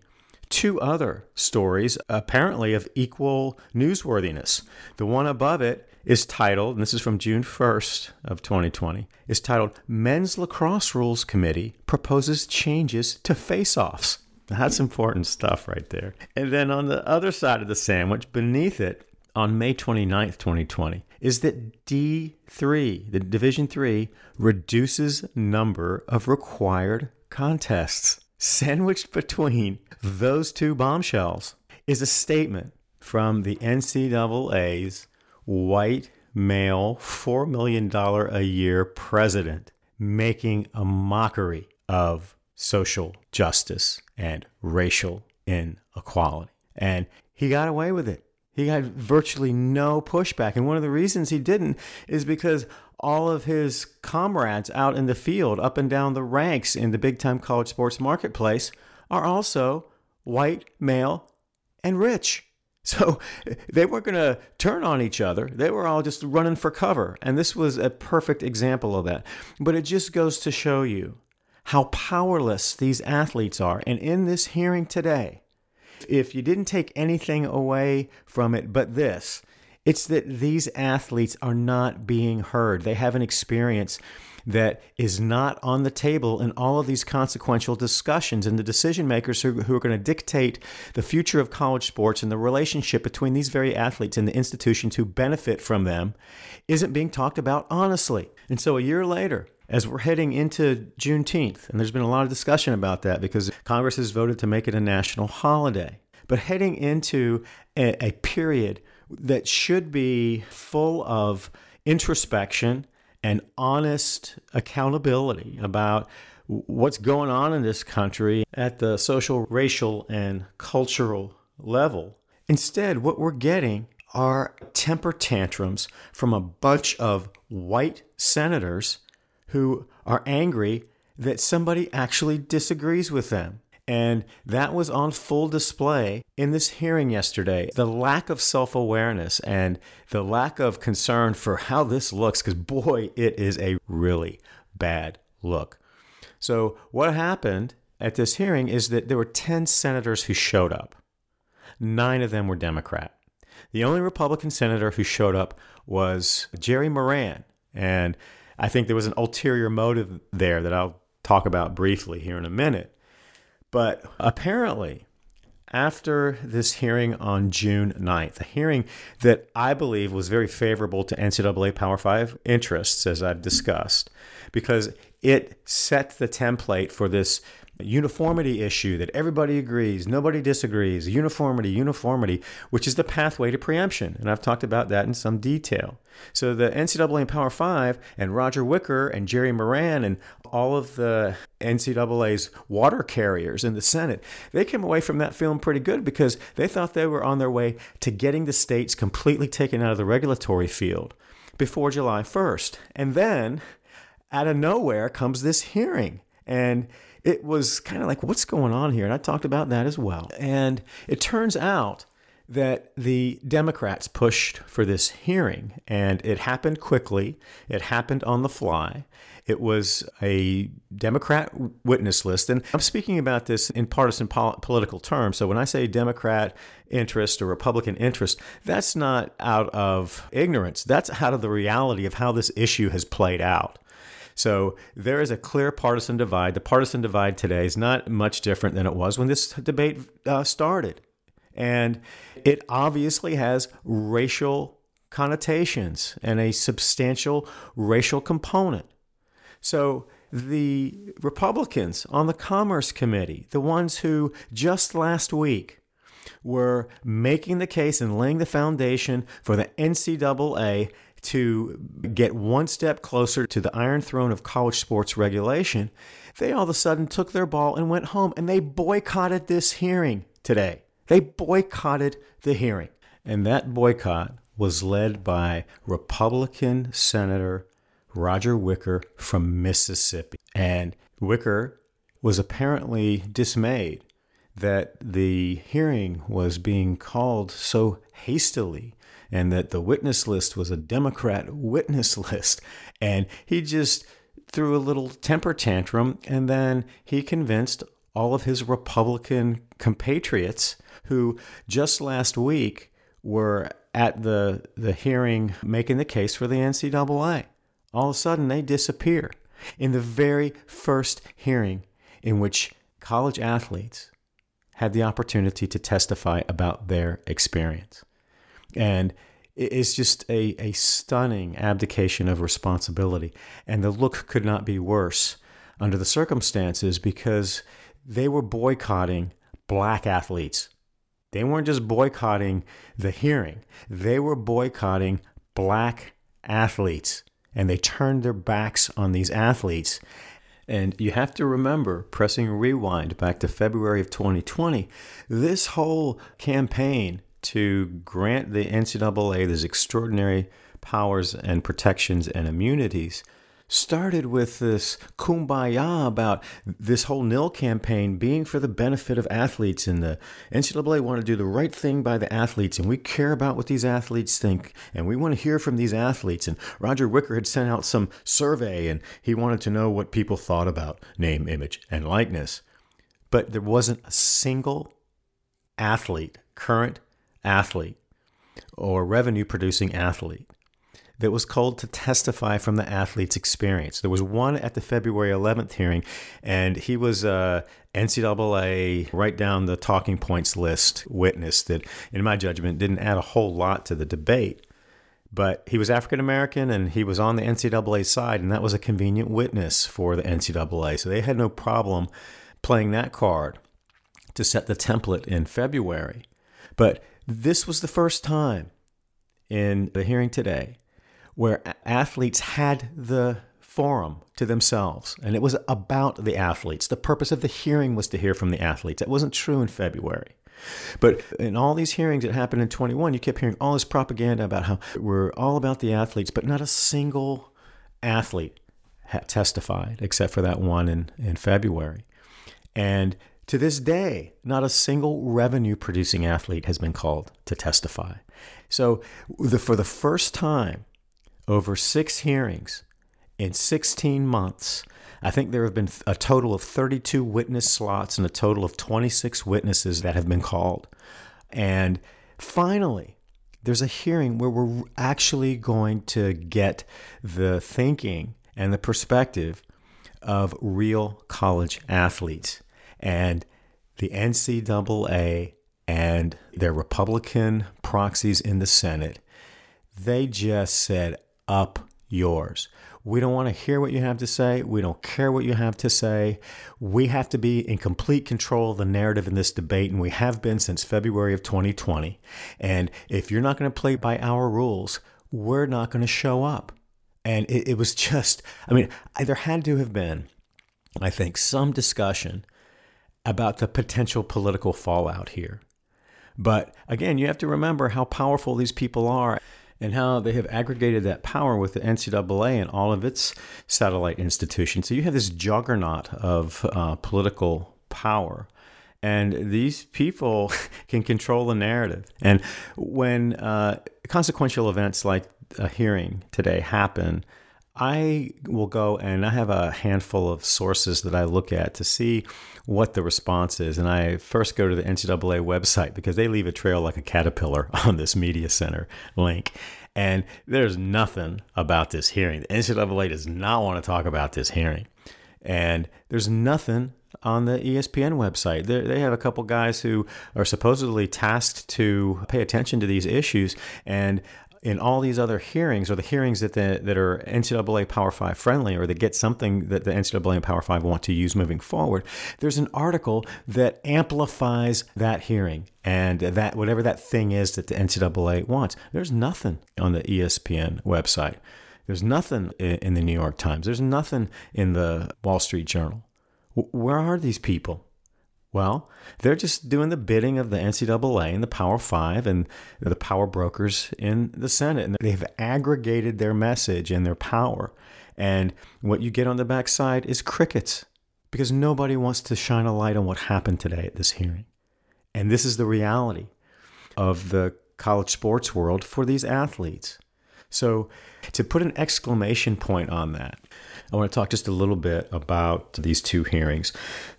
two other stories, apparently of equal newsworthiness. The one above it is titled, and this is from June 1st of 2020, is titled Men's Lacrosse Rules Committee Proposes Changes to Face-Offs. That's important stuff right there. And then on the other side of the sandwich, beneath it, on May 29th, 2020, is that D3, the Division 3, reduces number of required contests. Sandwiched between those two bombshells is a statement from the NCAA's white male $4 million a year president making a mockery of social justice and racial inequality. And he got away with it. He got virtually no pushback. And one of the reasons he didn't is because all of his comrades out in the field, up and down the ranks in the big time college sports marketplace, are also white, male, and rich. [LAUGHS] So they weren't going to turn on each other. They were all just running for cover. And this was a perfect example of that. But it just goes to show you how powerless these athletes are. And in this hearing today, if you didn't take anything away from it but this, it's that these athletes are not being heard. They have an experience that is not on the table in all of these consequential discussions. And the decision makers who, who are going to dictate the future of college sports and the relationship between these very athletes and the institutions who benefit from them isn't being talked about honestly. And so a year later, as we're heading into Juneteenth, and there's been a lot of discussion about that because Congress has voted to make it a national holiday. But heading into a, a period that should be full of introspection and honest accountability about what's going on in this country at the social, racial, and cultural level. Instead, what we're getting are temper tantrums from a bunch of white senators who are angry that somebody actually disagrees with them. And that was on full display in this hearing yesterday. The lack of self awareness and the lack of concern for how this looks, because boy, it is a really bad look. So, what happened at this hearing is that there were 10 senators who showed up, nine of them were Democrat. The only Republican senator who showed up was Jerry Moran. And I think there was an ulterior motive there that I'll talk about briefly here in a minute. But apparently, after this hearing on June 9th, a hearing that I believe was very favorable to NCAA Power 5 interests, as I've discussed, because it set the template for this uniformity issue that everybody agrees, nobody disagrees, uniformity, uniformity, which is the pathway to preemption. And I've talked about that in some detail. So the NCAA and Power Five and Roger Wicker and Jerry Moran and all of the NCAA's water carriers in the Senate, they came away from that film pretty good because they thought they were on their way to getting the states completely taken out of the regulatory field before July 1st. And then out of nowhere comes this hearing. And it was kind of like, what's going on here? And I talked about that as well. And it turns out that the Democrats pushed for this hearing, and it happened quickly. It happened on the fly. It was a Democrat witness list. And I'm speaking about this in partisan pol- political terms. So when I say Democrat interest or Republican interest, that's not out of ignorance. That's out of the reality of how this issue has played out. So there is a clear partisan divide. The partisan divide today is not much different than it was when this debate uh, started. And it obviously has racial connotations and a substantial racial component. So the Republicans on the Commerce Committee, the ones who just last week were making the case and laying the foundation for the NCAA to get one step closer to the iron throne of college sports regulation, they all of a sudden took their ball and went home and they boycotted this hearing today. They boycotted the hearing. And that boycott was led by Republican Senator Roger Wicker from Mississippi. And Wicker was apparently dismayed that the hearing was being called so hastily and that the witness list was a Democrat witness [LAUGHS] list. And he just threw a little temper tantrum and then he convinced all of his Republican compatriots who just last week were at the, the hearing making the case for the NCAA. All of a sudden, they disappear. In the very first hearing in which college athletes had the opportunity to testify about their experience. And it's just a, a stunning abdication of responsibility. And the look could not be worse under the circumstances because they were boycotting black athletes. They weren't just boycotting the hearing, they were boycotting black athletes. And they turned their backs on these athletes. And you have to remember, pressing rewind back to February of 2020, this whole campaign to grant the NCAA these extraordinary powers and protections and immunities started with this kumbaya about this whole NIL campaign being for the benefit of athletes. And the NCAA want to do the right thing by the athletes and we care about what these athletes think and we want to hear from these athletes. And Roger Wicker had sent out some survey and he wanted to know what people thought about name image and likeness. But there wasn't a single athlete current athlete or revenue producing athlete that was called to testify from the athlete's experience. There was one at the February 11th hearing, and he was uh, a NCAA right down the talking points list witness that, in my judgment, didn't add a whole lot to the debate. But he was African American and he was on the NCAA side, and that was a convenient witness for the NCAA. So they had no problem playing that card to set the template in February. But this was the first time in the hearing today where athletes had the forum to themselves, and it was about the athletes. The purpose of the hearing was to hear from the athletes. That wasn't true in February. But in all these hearings that happened in 21, you kept hearing all this propaganda about how we're all about the athletes, but not a single athlete testified except for that one in, in February. And to this day, not a single revenue producing athlete has been called to testify. So, the, for the first time over six hearings in 16 months, I think there have been a total of 32 witness slots and a total of 26 witnesses that have been called. And finally, there's a hearing where we're actually going to get the thinking and the perspective of real college athletes. And the NCAA and their Republican proxies in the Senate, they just said, up yours. We don't want to hear what you have to say. We don't care what you have to say. We have to be in complete control of the narrative in this debate, and we have been since February of 2020. And if you're not going to play by our rules, we're not going to show up. And it, it was just, I mean, there had to have been, I think, some discussion about the potential political fallout here. But again, you have to remember how powerful these people are and how they have aggregated that power with the NCAA and all of its satellite institutions. So you have this juggernaut of uh, political power. And these people [LAUGHS] can control the narrative. And when uh, consequential events like a hearing today happen, I will go and I have a handful of sources that I look at to see what the response is. And I first go to the NCAA website because they leave a trail like a caterpillar [LAUGHS] on this media center link. And there's nothing about this hearing. The NCAA does not want to talk about this hearing. And there's nothing on the ESPN website. They, they have a couple guys who are supposedly tasked to pay attention to these issues. And in all these other hearings, or the hearings that the, that are NCAA Power Five friendly, or that get something that the NCAA and Power Five want to use moving forward, there's an article that amplifies that hearing and that whatever that thing is that the NCAA wants. There's nothing on the ESPN website. There's nothing in the New York Times. There's nothing in the Wall Street Journal. Where are these people? Well, they're just doing the bidding of the NCAA and the Power Five and the power brokers in the Senate. And they've aggregated their message and their power. And what you get on the backside is crickets because nobody wants to shine a light on what happened today at this hearing. And this is the reality of the college sports world for these athletes. So, to put an exclamation point on that, I want to talk just a little bit about these two hearings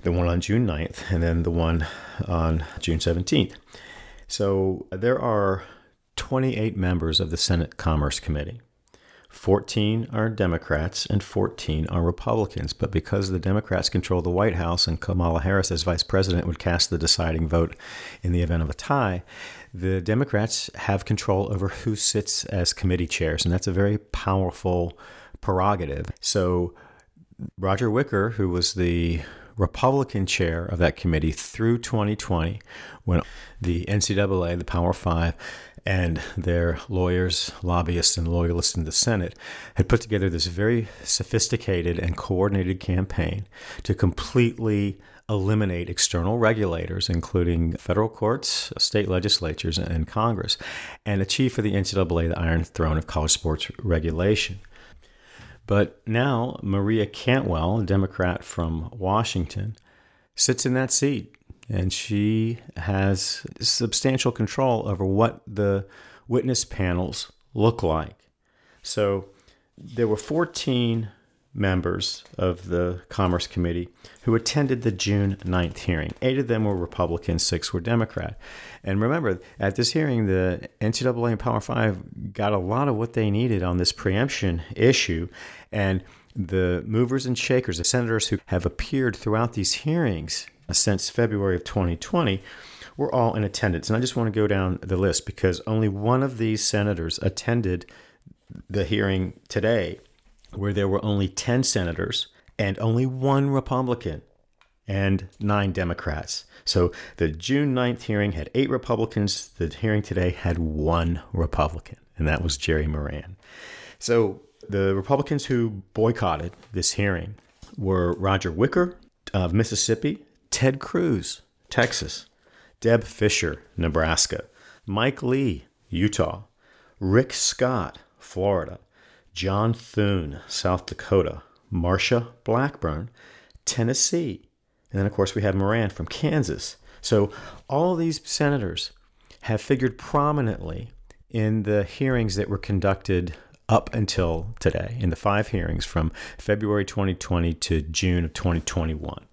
the one on June 9th and then the one on June 17th. So, there are 28 members of the Senate Commerce Committee. 14 are Democrats and 14 are Republicans. But because the Democrats control the White House and Kamala Harris, as vice president, would cast the deciding vote in the event of a tie, the Democrats have control over who sits as committee chairs. And that's a very powerful prerogative. So Roger Wicker, who was the Republican chair of that committee through 2020, when the NCAA, the Power Five, and their lawyers, lobbyists, and loyalists in the Senate had put together this very sophisticated and coordinated campaign to completely eliminate external regulators, including federal courts, state legislatures, and Congress, and achieve for the NCAA the Iron Throne of college sports regulation. But now Maria Cantwell, a Democrat from Washington, sits in that seat and she has substantial control over what the witness panels look like. So there were 14 members of the Commerce Committee who attended the June 9th hearing. Eight of them were Republicans, six were Democrat. And remember, at this hearing, the NCAA and Power Five got a lot of what they needed on this preemption issue. And the movers and shakers, the senators who have appeared throughout these hearings, since February of 2020 were all in attendance. And I just want to go down the list because only one of these senators attended the hearing today, where there were only 10 senators and only one Republican and nine Democrats. So the June 9th hearing had eight Republicans. The hearing today had one Republican, and that was Jerry Moran. So the Republicans who boycotted this hearing were Roger Wicker of Mississippi, Ted Cruz, Texas, Deb Fischer, Nebraska, Mike Lee, Utah, Rick Scott, Florida, John Thune, South Dakota, Marsha Blackburn, Tennessee, and then of course we have Moran from Kansas. So all these senators have figured prominently in the hearings that were conducted up until today, in the five hearings from February 2020 to June of 2021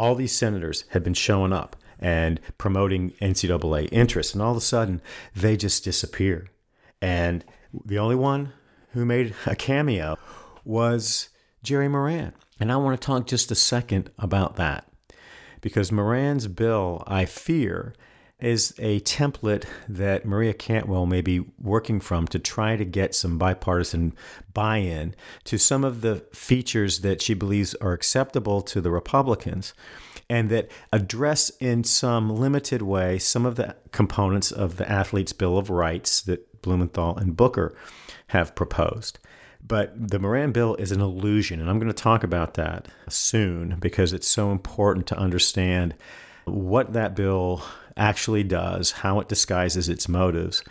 all these senators had been showing up and promoting NCAA interests, and all of a sudden they just disappear. And the only one who made a cameo was Jerry Moran. And I want to talk just a second about that because Moran's bill, I fear, is a template that Maria Cantwell may be working from to try to get some bipartisan buy in to some of the features that she believes are acceptable to the Republicans and that address in some limited way some of the components of the Athletes' Bill of Rights that Blumenthal and Booker have proposed. But the Moran bill is an illusion, and I'm going to talk about that soon because it's so important to understand what that bill actually does, how it disguises its motives,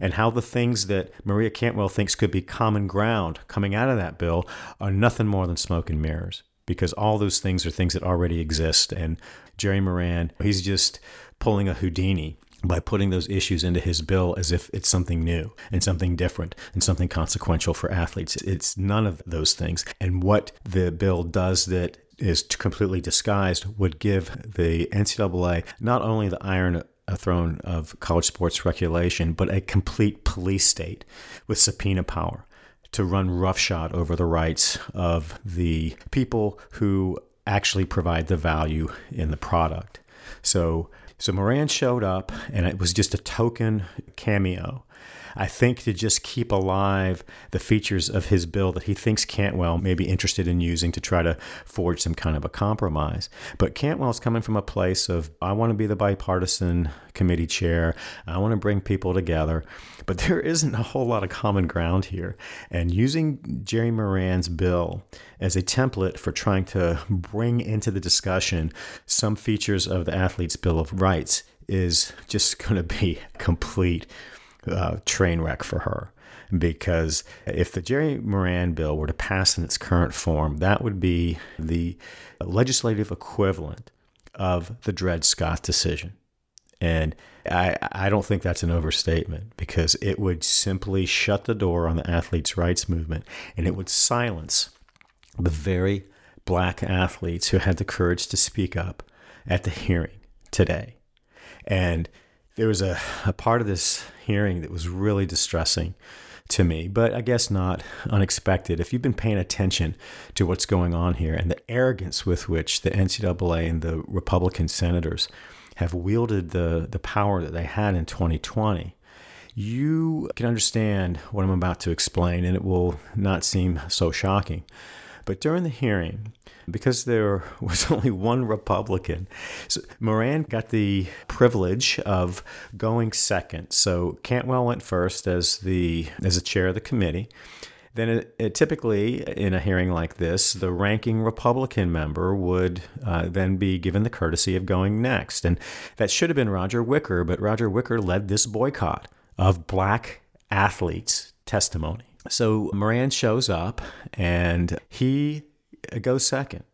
and how the things that Maria Cantwell thinks could be common ground coming out of that bill are nothing more than smoke and mirrors because all those things are things that already exist. And Jerry Moran, he's just pulling a Houdini by putting those issues into his bill as if it's something new and something different and something consequential for athletes. It's none of those things. And what the bill does that is completely disguised would give the NCAA not only the iron a throne of college sports regulation, but a complete police state with subpoena power to run roughshod over the rights of the people who actually provide the value in the product. So, so Moran showed up, and it was just a token cameo I think to just keep alive the features of his bill that he thinks Cantwell may be interested in using to try to forge some kind of a compromise. But Cantwell's coming from a place of, I want to be the bipartisan committee chair, I want to bring people together. But [LAUGHS] there isn't a whole lot of common ground here. And using Jerry Moran's bill as a template for trying to bring into the discussion some features of the Athletes' Bill of Rights is just going to be [LAUGHS] complete uh, train wreck for her. Because if the Jerry Moran bill were to pass in its current form, that would be the legislative equivalent of the Dred Scott decision. And I, I don't think that's an overstatement because it would simply shut the door on the athletes' rights movement and it would silence the very black athletes who had the courage to speak up at the hearing today. And there was a, a part of this hearing that was really distressing to me, but I guess not unexpected. If you've been paying attention to what's going on here and the arrogance with which the NCAA and the Republican senators have wielded the, the power that they had in 2020, you can understand what I'm about to explain, and it will not seem so shocking. But during the hearing, because there [LAUGHS] was only one Republican, so Moran got the privilege of going second. So Cantwell went first as the as the chair of the committee. Then, it, it typically in a hearing like this, the ranking Republican member would uh, then be given the courtesy of going next, and that should have been Roger Wicker, but Roger Wicker led this boycott of black athletes' testimony. So Moran shows up and he goes second.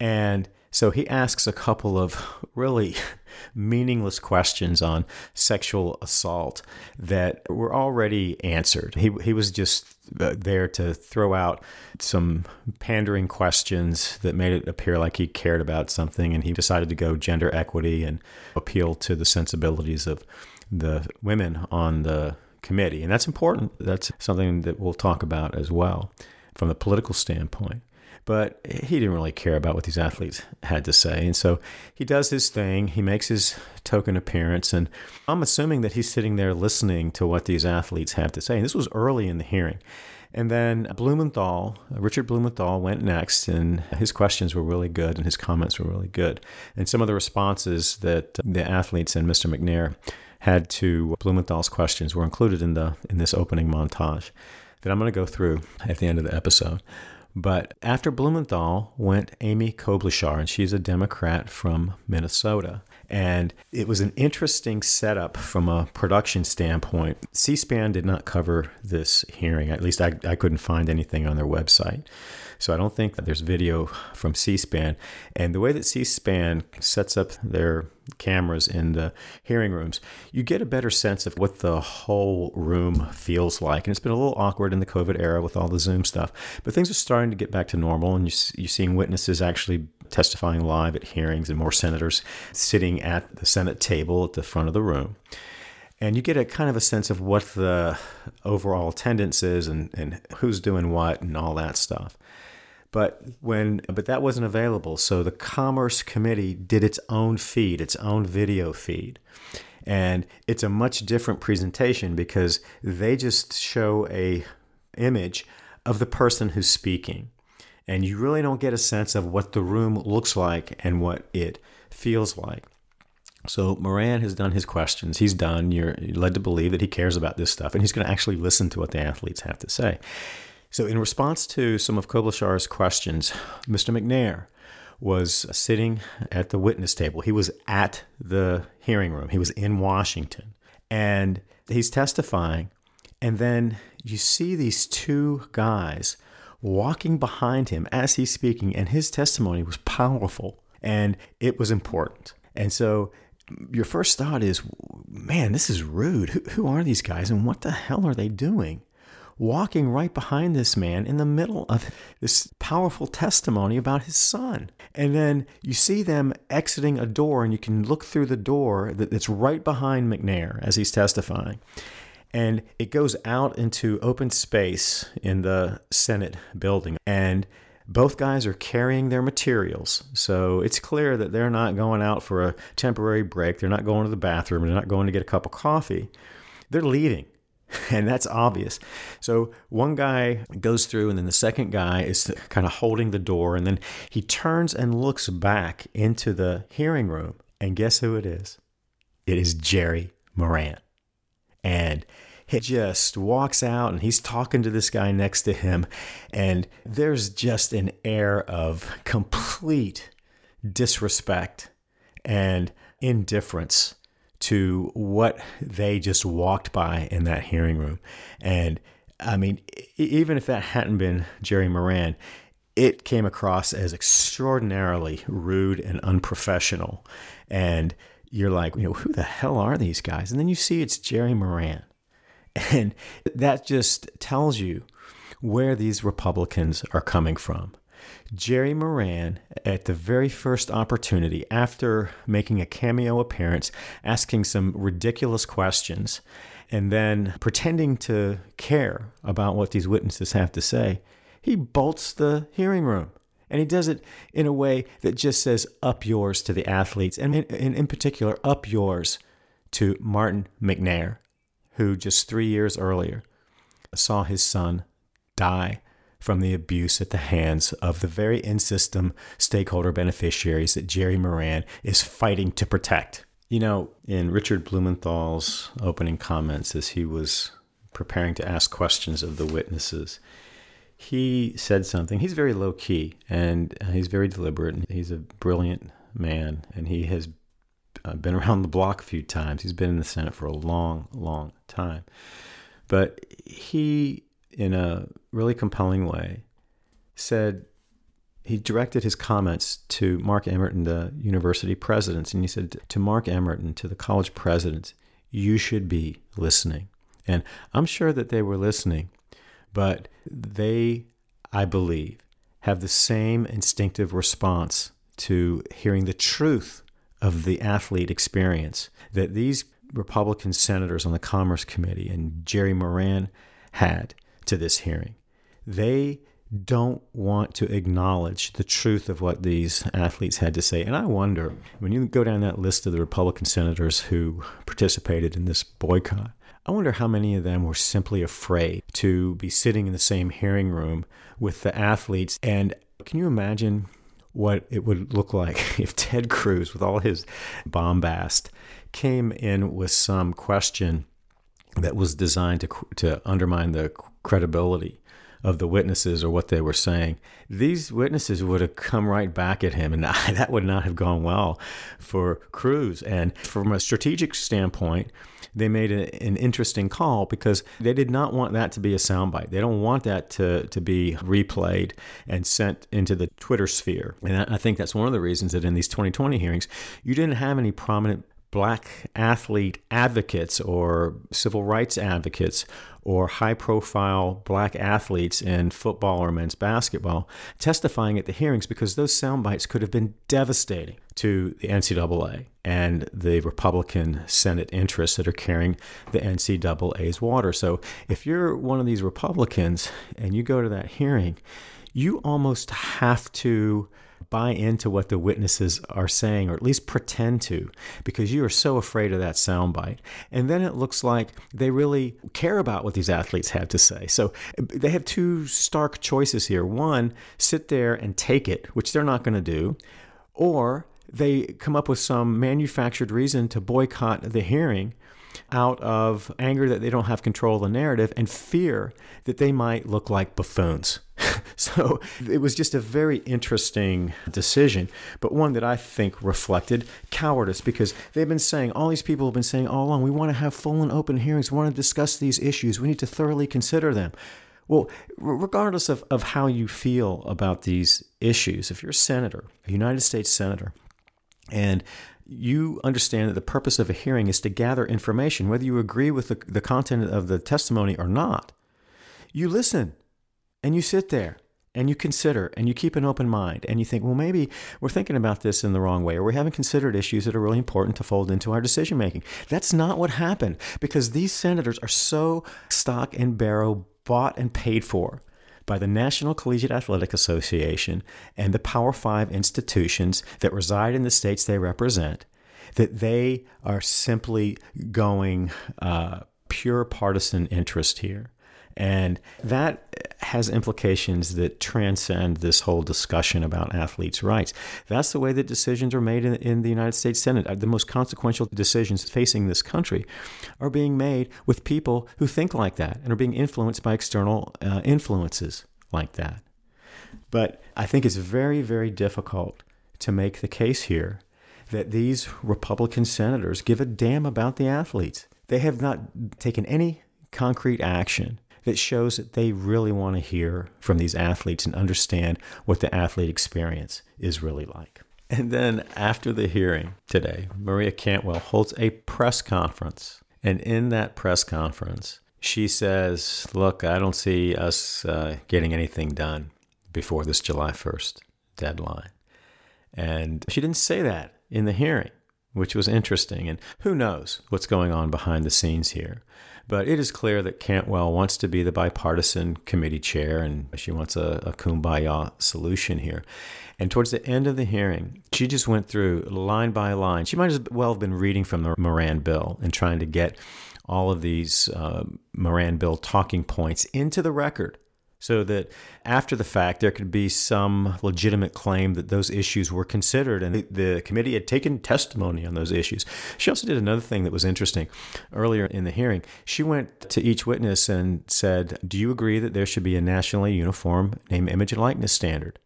And so he asks a couple of [LAUGHS] really meaningless questions on sexual assault that were already answered. He, he was just uh, there to throw out some pandering questions that made it appear like he cared about something, and he decided to go gender equity and appeal to the sensibilities of the women on the committee. And that's important. That's something that we'll talk about as well from the political standpoint. But he didn't really care about what these athletes had to say. And so he does his thing, he makes his token appearance, and I'm assuming that he's sitting there listening to what these athletes have to say. And this was early in the hearing. And then Blumenthal, Richard Blumenthal, went next, and his questions were really good, and his comments were really good. And some of the responses that the athletes and Mr. McNair had to Blumenthal's questions were included in the in this opening montage that I'm going to go through at the end of the episode. But after Blumenthal went Amy Klobuchar, and she's a Democrat from Minnesota. And it was an interesting setup from a production standpoint. C SPAN did not cover this hearing, at least I, I couldn't find anything on their website. So I don't think that there's video from C SPAN. And the way that C SPAN sets up their cameras in the hearing rooms, you get a better sense of what the whole room feels like. And it's been a little awkward in the COVID era with all the Zoom stuff, but things are starting to get back to normal, and you, are seeing witnesses actually testifying live at hearings and more senators sitting at the Senate table at the front of the room. And you get a kind of a sense of what the overall attendance is and, and who's doing what and all that stuff. But when but that wasn't available, so the Commerce Committee did its own feed, its own video feed. And it's a much different presentation because they just show a image of the person who's speaking. And you really don't get a sense of what the room looks like and what it feels like. So Moran has done his questions. He's done. You're led to believe that he cares about this stuff, and he's going to actually listen to what the athletes have to say. So, in response to some of Klobuchar's questions, Mr. McNair was sitting at the witness table. He was at the hearing room, he was in Washington, and he's testifying. And then you see these two guys walking behind him as he's speaking, and his testimony was powerful and it was important. And so your first thought is, man, this is rude. Who, who are these guys and what the hell are they doing? Walking right behind this man in the middle of this powerful testimony about his son. And then you see them exiting a door, and you can look through the door that's right behind McNair as he's testifying. And it goes out into open space in the Senate building. And both guys are carrying their materials. So it's clear that they're not going out for a temporary break. They're not going to the bathroom. They're not going to get a cup of coffee. They're leaving. [LAUGHS] and that's obvious. So one guy goes through, and then the second guy is kind of holding the door, and then he turns and looks back into the hearing room, and guess who it is? It is Jerry Moran. And he just walks out and he's talking to this guy next to him, and there's just an air of complete disrespect and indifference to what they just walked by in that hearing room. And I mean, even if that hadn't been Jerry Moran, it came across as extraordinarily rude and unprofessional. And you're like, you know, who the hell are these guys? And then you see it's Jerry Moran. And that just tells you where these Republicans are coming from. Jerry Moran, at the very first opportunity, after making a cameo appearance, asking some ridiculous questions, and then pretending to care about what these witnesses have to say, he bolts the hearing room. And he does it in a way that just says, up yours to the athletes, and in, in, particular, up yours to Martin McNair, who just three years earlier saw his son die from the abuse at the hands of the very in system stakeholder beneficiaries that Jerry Moran is fighting to protect. You know, in Richard Blumenthal's opening comments as he was preparing to ask questions of the witnesses, he said something. He's very low key and he's very deliberate. And he's a brilliant man and he has uh, been around the block a few times. He's been in the Senate for a long, long time. But he, in a really compelling way, said he directed his comments to Mark Emmerton, the university presidents, and he said to Mark Emmerton, to the college presidents, you should be listening. And I'm sure that they were listening, but they, I believe, have the same instinctive response to hearing the truth of the athlete experience that these Republican senators on the Commerce Committee and Jerry Moran had to this hearing. They don't want to acknowledge the truth of what these athletes had to say. And I wonder, when you go down that list of the Republican senators who participated in this boycott, I wonder how many of them were simply afraid to be sitting in the same hearing room with the athletes. And can you imagine what it would look like [LAUGHS] if Ted Cruz, with all his bombast, came in with some question that was designed to, to undermine the credibility of the witnesses or what they were saying, these witnesses would have come right back at him, and [LAUGHS] that would not have gone well for Cruz. And from a strategic standpoint, they made a, an interesting call because they did not want that to be a soundbite. They don't want that to, to be replayed and sent into the Twitter sphere. And I think that's one of the reasons that in these 2020 hearings, you didn't have any prominent black athlete advocates or civil rights advocates or high profile black athletes in football or men's basketball testifying at the hearings because those sound bites could have been devastating to the NCAA and the Republican Senate interests that are carrying the NCAA's water. So if you're one of these Republicans and you go to that hearing, you almost have to buy into what the witnesses are saying, or at least pretend to, because you are so afraid of that soundbite. And then it looks like they really care about what these athletes have to say. So they have two stark choices here. One, sit there and take it, which they're not going to do, or they come up with some manufactured reason to boycott the hearing out of anger that they don't have control of the narrative and fear that they might look like buffoons. [LAUGHS] so it was just a very interesting decision, but one that I think reflected cowardice because they've been saying, all these people have been saying all along, we want to have full and open hearings, we want to discuss these issues, we need to thoroughly consider them. Well, regardless of, of how you feel about these issues, if you're a senator, a United States senator, and you understand that the purpose of a hearing is to gather information, whether you agree with the, the content of the testimony or not. You listen and you sit there and you consider and you keep an open mind and you think, well, maybe we're thinking about this in the wrong way or we haven't considered issues that are really important to fold into our decision making. That's not what happened because these senators are so stock and barrel bought and paid for by the National Collegiate Athletic Association and the Power Five institutions that reside in the states they represent, that they are simply going uh, pure partisan interest here. And that has implications that transcend this whole discussion about athletes' rights. That's the way that decisions are made in, in, the United States Senate. The most consequential decisions facing this country are being made with people who think like that and are being influenced by external uh, influences like that. But I think it's very, very difficult to make the case here that these Republican senators give a damn about the athletes. They have not taken any concrete action that shows that they really want to hear from these athletes and understand what the athlete experience is really like. And then after the hearing today, Maria Cantwell holds a press conference. And in that press conference, she says, Look, I don't see us uh, getting anything done. before this July 1st deadline. And she didn't say that in the hearing, which was interesting. And who knows what's going on behind the scenes here. But it is clear that Cantwell wants to be the bipartisan committee chair and she wants a, a kumbaya solution here. And towards the end of the hearing, she just went through line by line. She might as well have been reading from the Moran bill and trying to get all of these uh, Moran bill talking points into the record so that after the fact there could be some legitimate claim that those issues were considered and the, the, committee had taken testimony on those issues. She also did another thing that was interesting. Earlier in the hearing, she went to each witness and said, Do you agree that there should be a nationally uniform name, image, and likeness standard?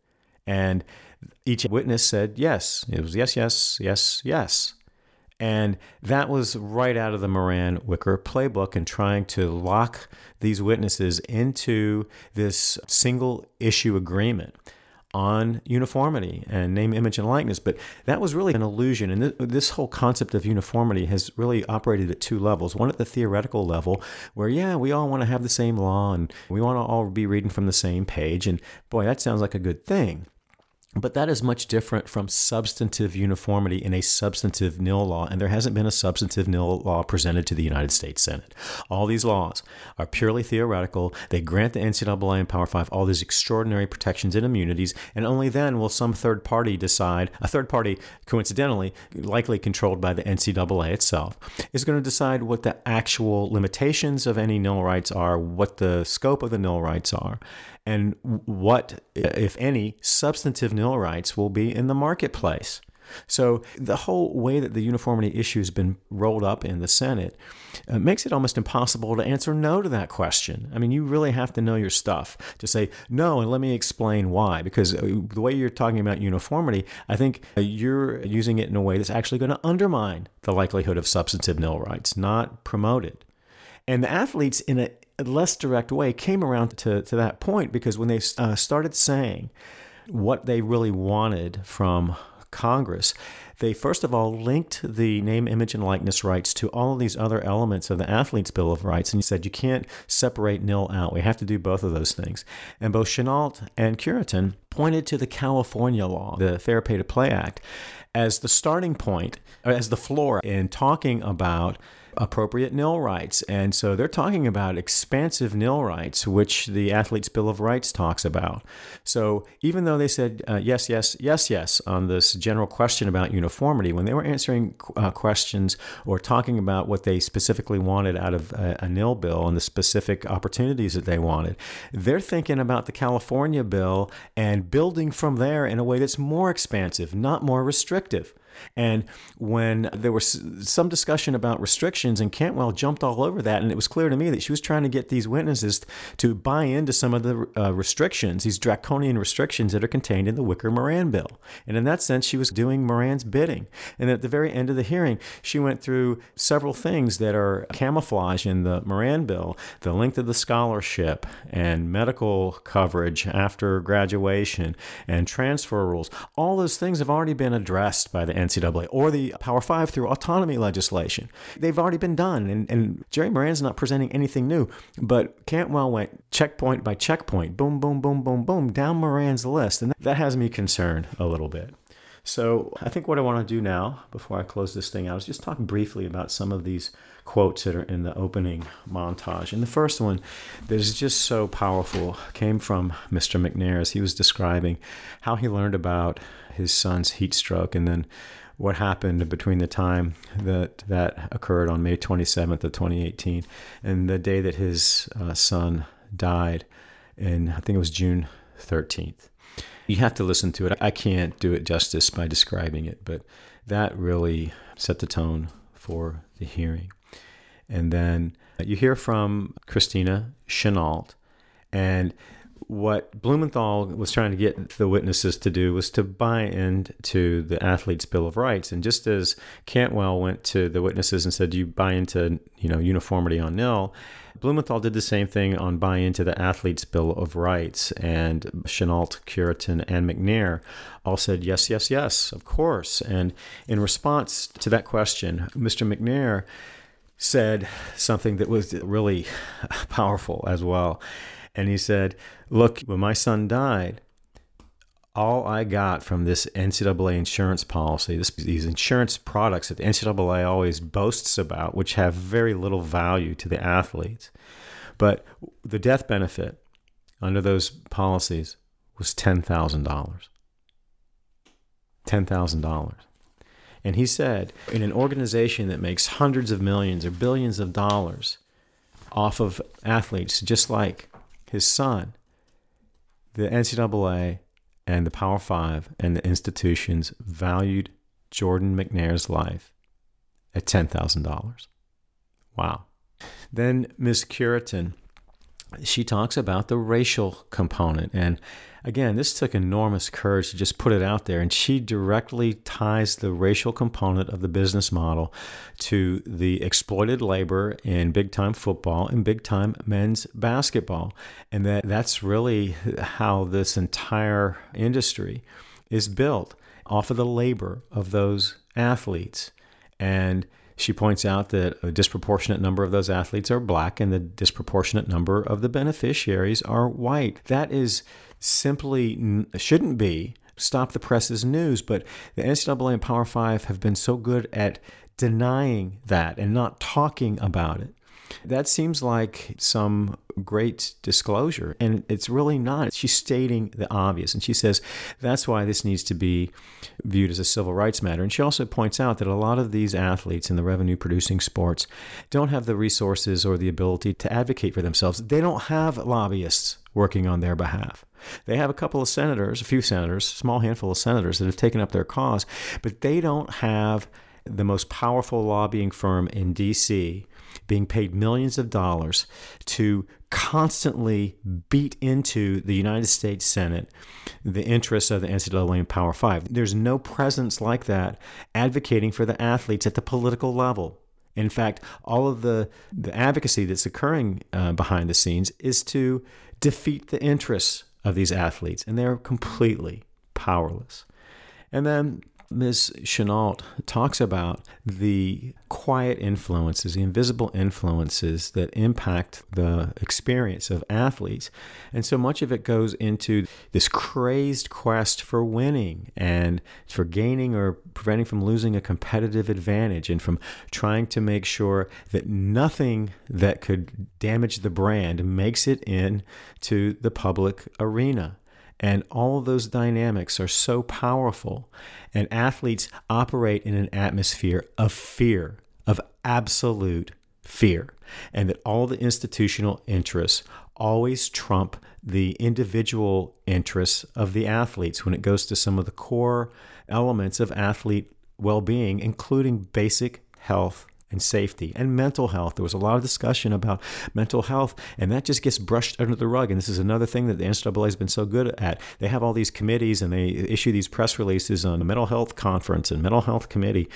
And each witness said yes. It was yes, yes, yes, yes. And that was right out of the Moran Wicker playbook and trying to lock these witnesses into this single issue agreement on uniformity and name, image, and likeness. But that was really an illusion. And th- this whole concept of uniformity has really operated at two levels. One at the theoretical level, where, yeah, we all want to have the same law and we want to all be reading from the same page. And boy, that sounds like a good thing. But that is much different from substantive uniformity in a substantive NIL law, and there hasn't been a substantive NIL law presented to the United States Senate. All these laws are purely theoretical. They grant the NCAA and Power Five all these extraordinary protections and immunities, and only then will some third party decide, a third party, coincidentally, likely controlled by the NCAA itself, is going to decide what the actual limitations of any NIL rights are, what the scope of the NIL rights are, and what, if any, substantive NIL rights will be in the marketplace. So the whole way that the uniformity issue has been rolled up in the Senate uh, makes it almost impossible to answer no to that question. I mean, you really have to know your stuff to say no, and let me explain why. Because uh, the way you're talking about uniformity, I think uh, you're using it in a way that's actually going to undermine the likelihood of substantive NIL rights, not promote it. And the athletes, in a less direct way came around to, to that point because when they uh, started saying what they really wanted from Congress, they first of all linked the name, image, and likeness rights to all of these other elements of the Athlete's Bill of Rights. And you said you can't separate NIL out. We have to do both of those things. And both Chenault and Cureton pointed to the California law, the Fair Pay to Play Act, as the starting point, as the floor in talking about appropriate NIL rights. And so they're talking about expansive NIL rights, which the Athlete's Bill of Rights talks about. So even though they said uh, yes, yes, yes, yes on this general question about uniformity, when they were answering uh, questions or talking about what they specifically wanted out of a, a NIL bill and the specific opportunities that they wanted, they're thinking about the California bill and building from there in a way that's more expansive, not more restrictive. And when there was some discussion about restrictions, and Cantwell jumped all over that, and it was clear to me that she was trying to get these witnesses to buy into some of the uh, restrictions, these draconian restrictions that are contained in the Wicker Moran bill. And in that sense, she was doing Moran's bidding. And at the very end of the hearing, she went through several things that are camouflage in the Moran bill the length of the scholarship, and medical coverage after graduation, and transfer rules. All those things have already been addressed by the NCAA or the Power Five through autonomy legislation. They've already been done, and, and Jerry Moran's not presenting anything new. But Cantwell went checkpoint by checkpoint, boom, boom, boom, boom, boom, down Moran's list, and that has me concerned a little bit. So I think what I want to do now, before I close this thing out, is just talk briefly about some of these quotes that are in the opening montage. And the first one that is just so powerful came from Mr. McNair as he was describing how he learned about his son's heat stroke and then what happened between the time that that occurred on May 27th of 2018 and the day that his uh, son died and I think it was June 13th. You have to listen to it. I can't do it justice by describing it, but that really set the tone for the hearing. And then you hear from Christina Chenault and what Blumenthal was trying to get the witnesses to do was to buy into the athlete's bill of rights. And just as Cantwell went to the witnesses and said, "Do you buy into you know uniformity on NIL?" Blumenthal did the same thing on buy into the athlete's bill of rights, and Chenault, Cureton, and McNair all said yes, yes, yes, of course. And in response to that question, Mr. McNair said something that was really [LAUGHS] powerful as well. And he said, Look, when my son died, all I got from this NCAA insurance policy, this, these insurance products that the NCAA always boasts about, which have very little value to the athletes, but the death benefit under those policies was $10,000. $10,000. And he said, in an organization that makes hundreds of millions or billions of dollars off of athletes, just like his son, the NCAA and the Power Five and the institutions valued Jordan McNair's life at $10,000. Wow. Then Ms. Cureton, she talks about the racial component. And again, this took enormous courage to just put it out there. And she directly ties the racial component of the business model to the exploited labor in big time football and big time men's basketball. And that that's really how this entire industry is built off of the labor of those athletes. And she points out that a disproportionate number of those athletes are black and the disproportionate number of the beneficiaries are white. That is simply shouldn't be stop the press's news, but the NCAA and Power Five have been so good at denying that and not talking about it. That seems like some great disclosure, and it's really not. She's stating the obvious, and she says that's why this needs to be viewed as a civil rights matter. And she also points out that a lot of these athletes in the revenue producing sports don't have the resources or the ability to advocate for themselves. They don't have lobbyists working on their behalf. They have a couple of senators, a few senators, small handful of senators that have taken up their cause, but they don't have the most powerful lobbying firm in DC being paid millions of dollars to constantly beat into the United States Senate the interests of the NCAA and Power Five. There's no presence like that advocating for the athletes at the political level. In fact, all of the, the advocacy that's occurring uh, behind the scenes is to defeat the interests of these athletes, and they're completely powerless. And then Ms. Chenault talks about the quiet influences, the invisible influences that impact the experience of athletes. And so much of it goes into this crazed quest for winning and for gaining or preventing from losing a competitive advantage and from trying to make sure that nothing that could damage the brand makes it into the public arena. And all of those dynamics are so powerful. And athletes operate in an atmosphere of fear, of absolute fear. And that all the institutional interests always trump the individual interests of the athletes when it goes to some of the core elements of athlete well being, including basic health and safety and mental health. There was a lot of discussion about mental health, and that just gets brushed under the rug. And this is another thing that the NCAA has been so good at. They have all these committees and they issue these press releases on the mental health conference and mental health committee,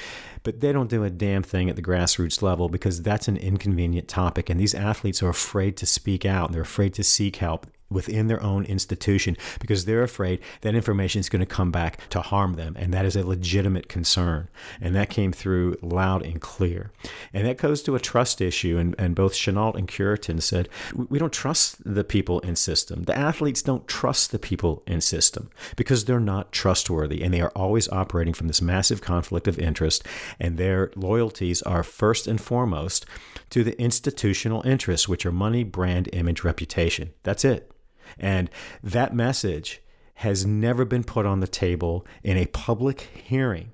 but they don't do a damn thing at the grassroots level because that's an inconvenient topic. And these athletes are afraid to speak out, they're afraid to seek help within their own institution because they're afraid that information is going to come back to harm them. And that is a legitimate concern. And that came through loud and clear. And that goes to a trust issue. And, and both Chenault and Cureton said, we don't trust the people in system. The athletes don't trust the people in system because they're not trustworthy. And they are always operating from this massive conflict of interest. And their loyalties are first and foremost to the institutional interests, which are money, brand, image, reputation. That's it. And that message has never been put on the table in a public hearing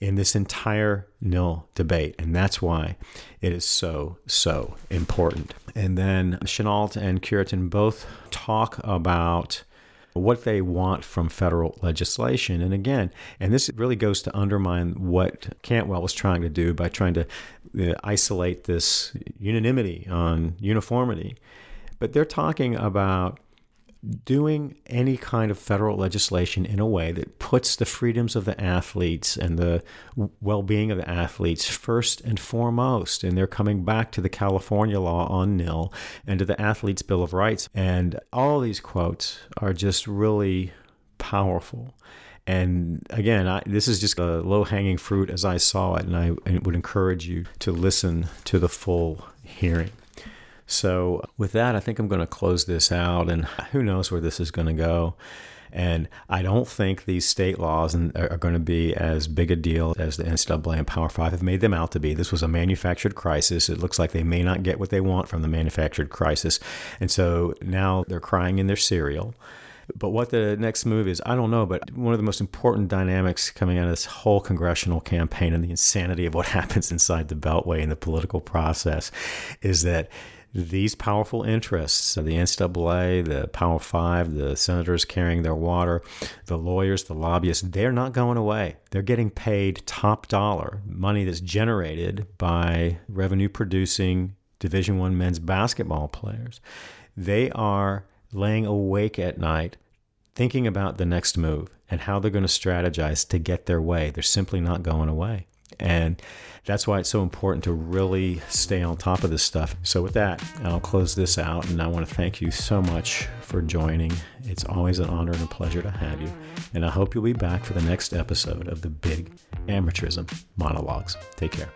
in this entire NIL debate. And that's why it is so, so important. And then Chenault and Cureton both talk about what they want from federal legislation. And again, and this really goes to undermine what Cantwell was trying to do by trying to uh, isolate this unanimity on uniformity. But they're talking about doing any kind of federal legislation in a way that puts the freedoms of the athletes and the well being of the athletes first and foremost. And they're coming back to the California law on NIL and to the Athletes' Bill of Rights. And all these quotes are just really powerful. And again, I, this is just a low hanging fruit as I saw it, and I would encourage you to listen to the full hearing. So, with that, I think I'm going to close this out, and who knows where this is going to go. And I don't think these state laws are going to be as big a deal as the NCAA and Power Five have made them out to be. This was a manufactured crisis. It looks like they may not get what they want from the manufactured crisis. And so now they're crying in their cereal. But what the next move is, I don't know. But one of the most important dynamics coming out of this whole congressional campaign and the insanity of what [LAUGHS] happens inside the Beltway and the political process is that these powerful interests, the NCAA, the Power Five, the senators carrying their water, the lawyers, the lobbyists, they're not going away. They're getting paid top dollar money that's generated by revenue producing Division One men's basketball players. They are laying awake at night thinking about the next move and how they're going to strategize to get their way. They're simply not going away. And that's why it's so important to really stay on top of this stuff. So, with that, I'll close this out and I want to thank you so much for joining. It's always an honor and a pleasure to have you. And I hope you'll be back for the next episode of the Big Amateurism Monologues. Take care.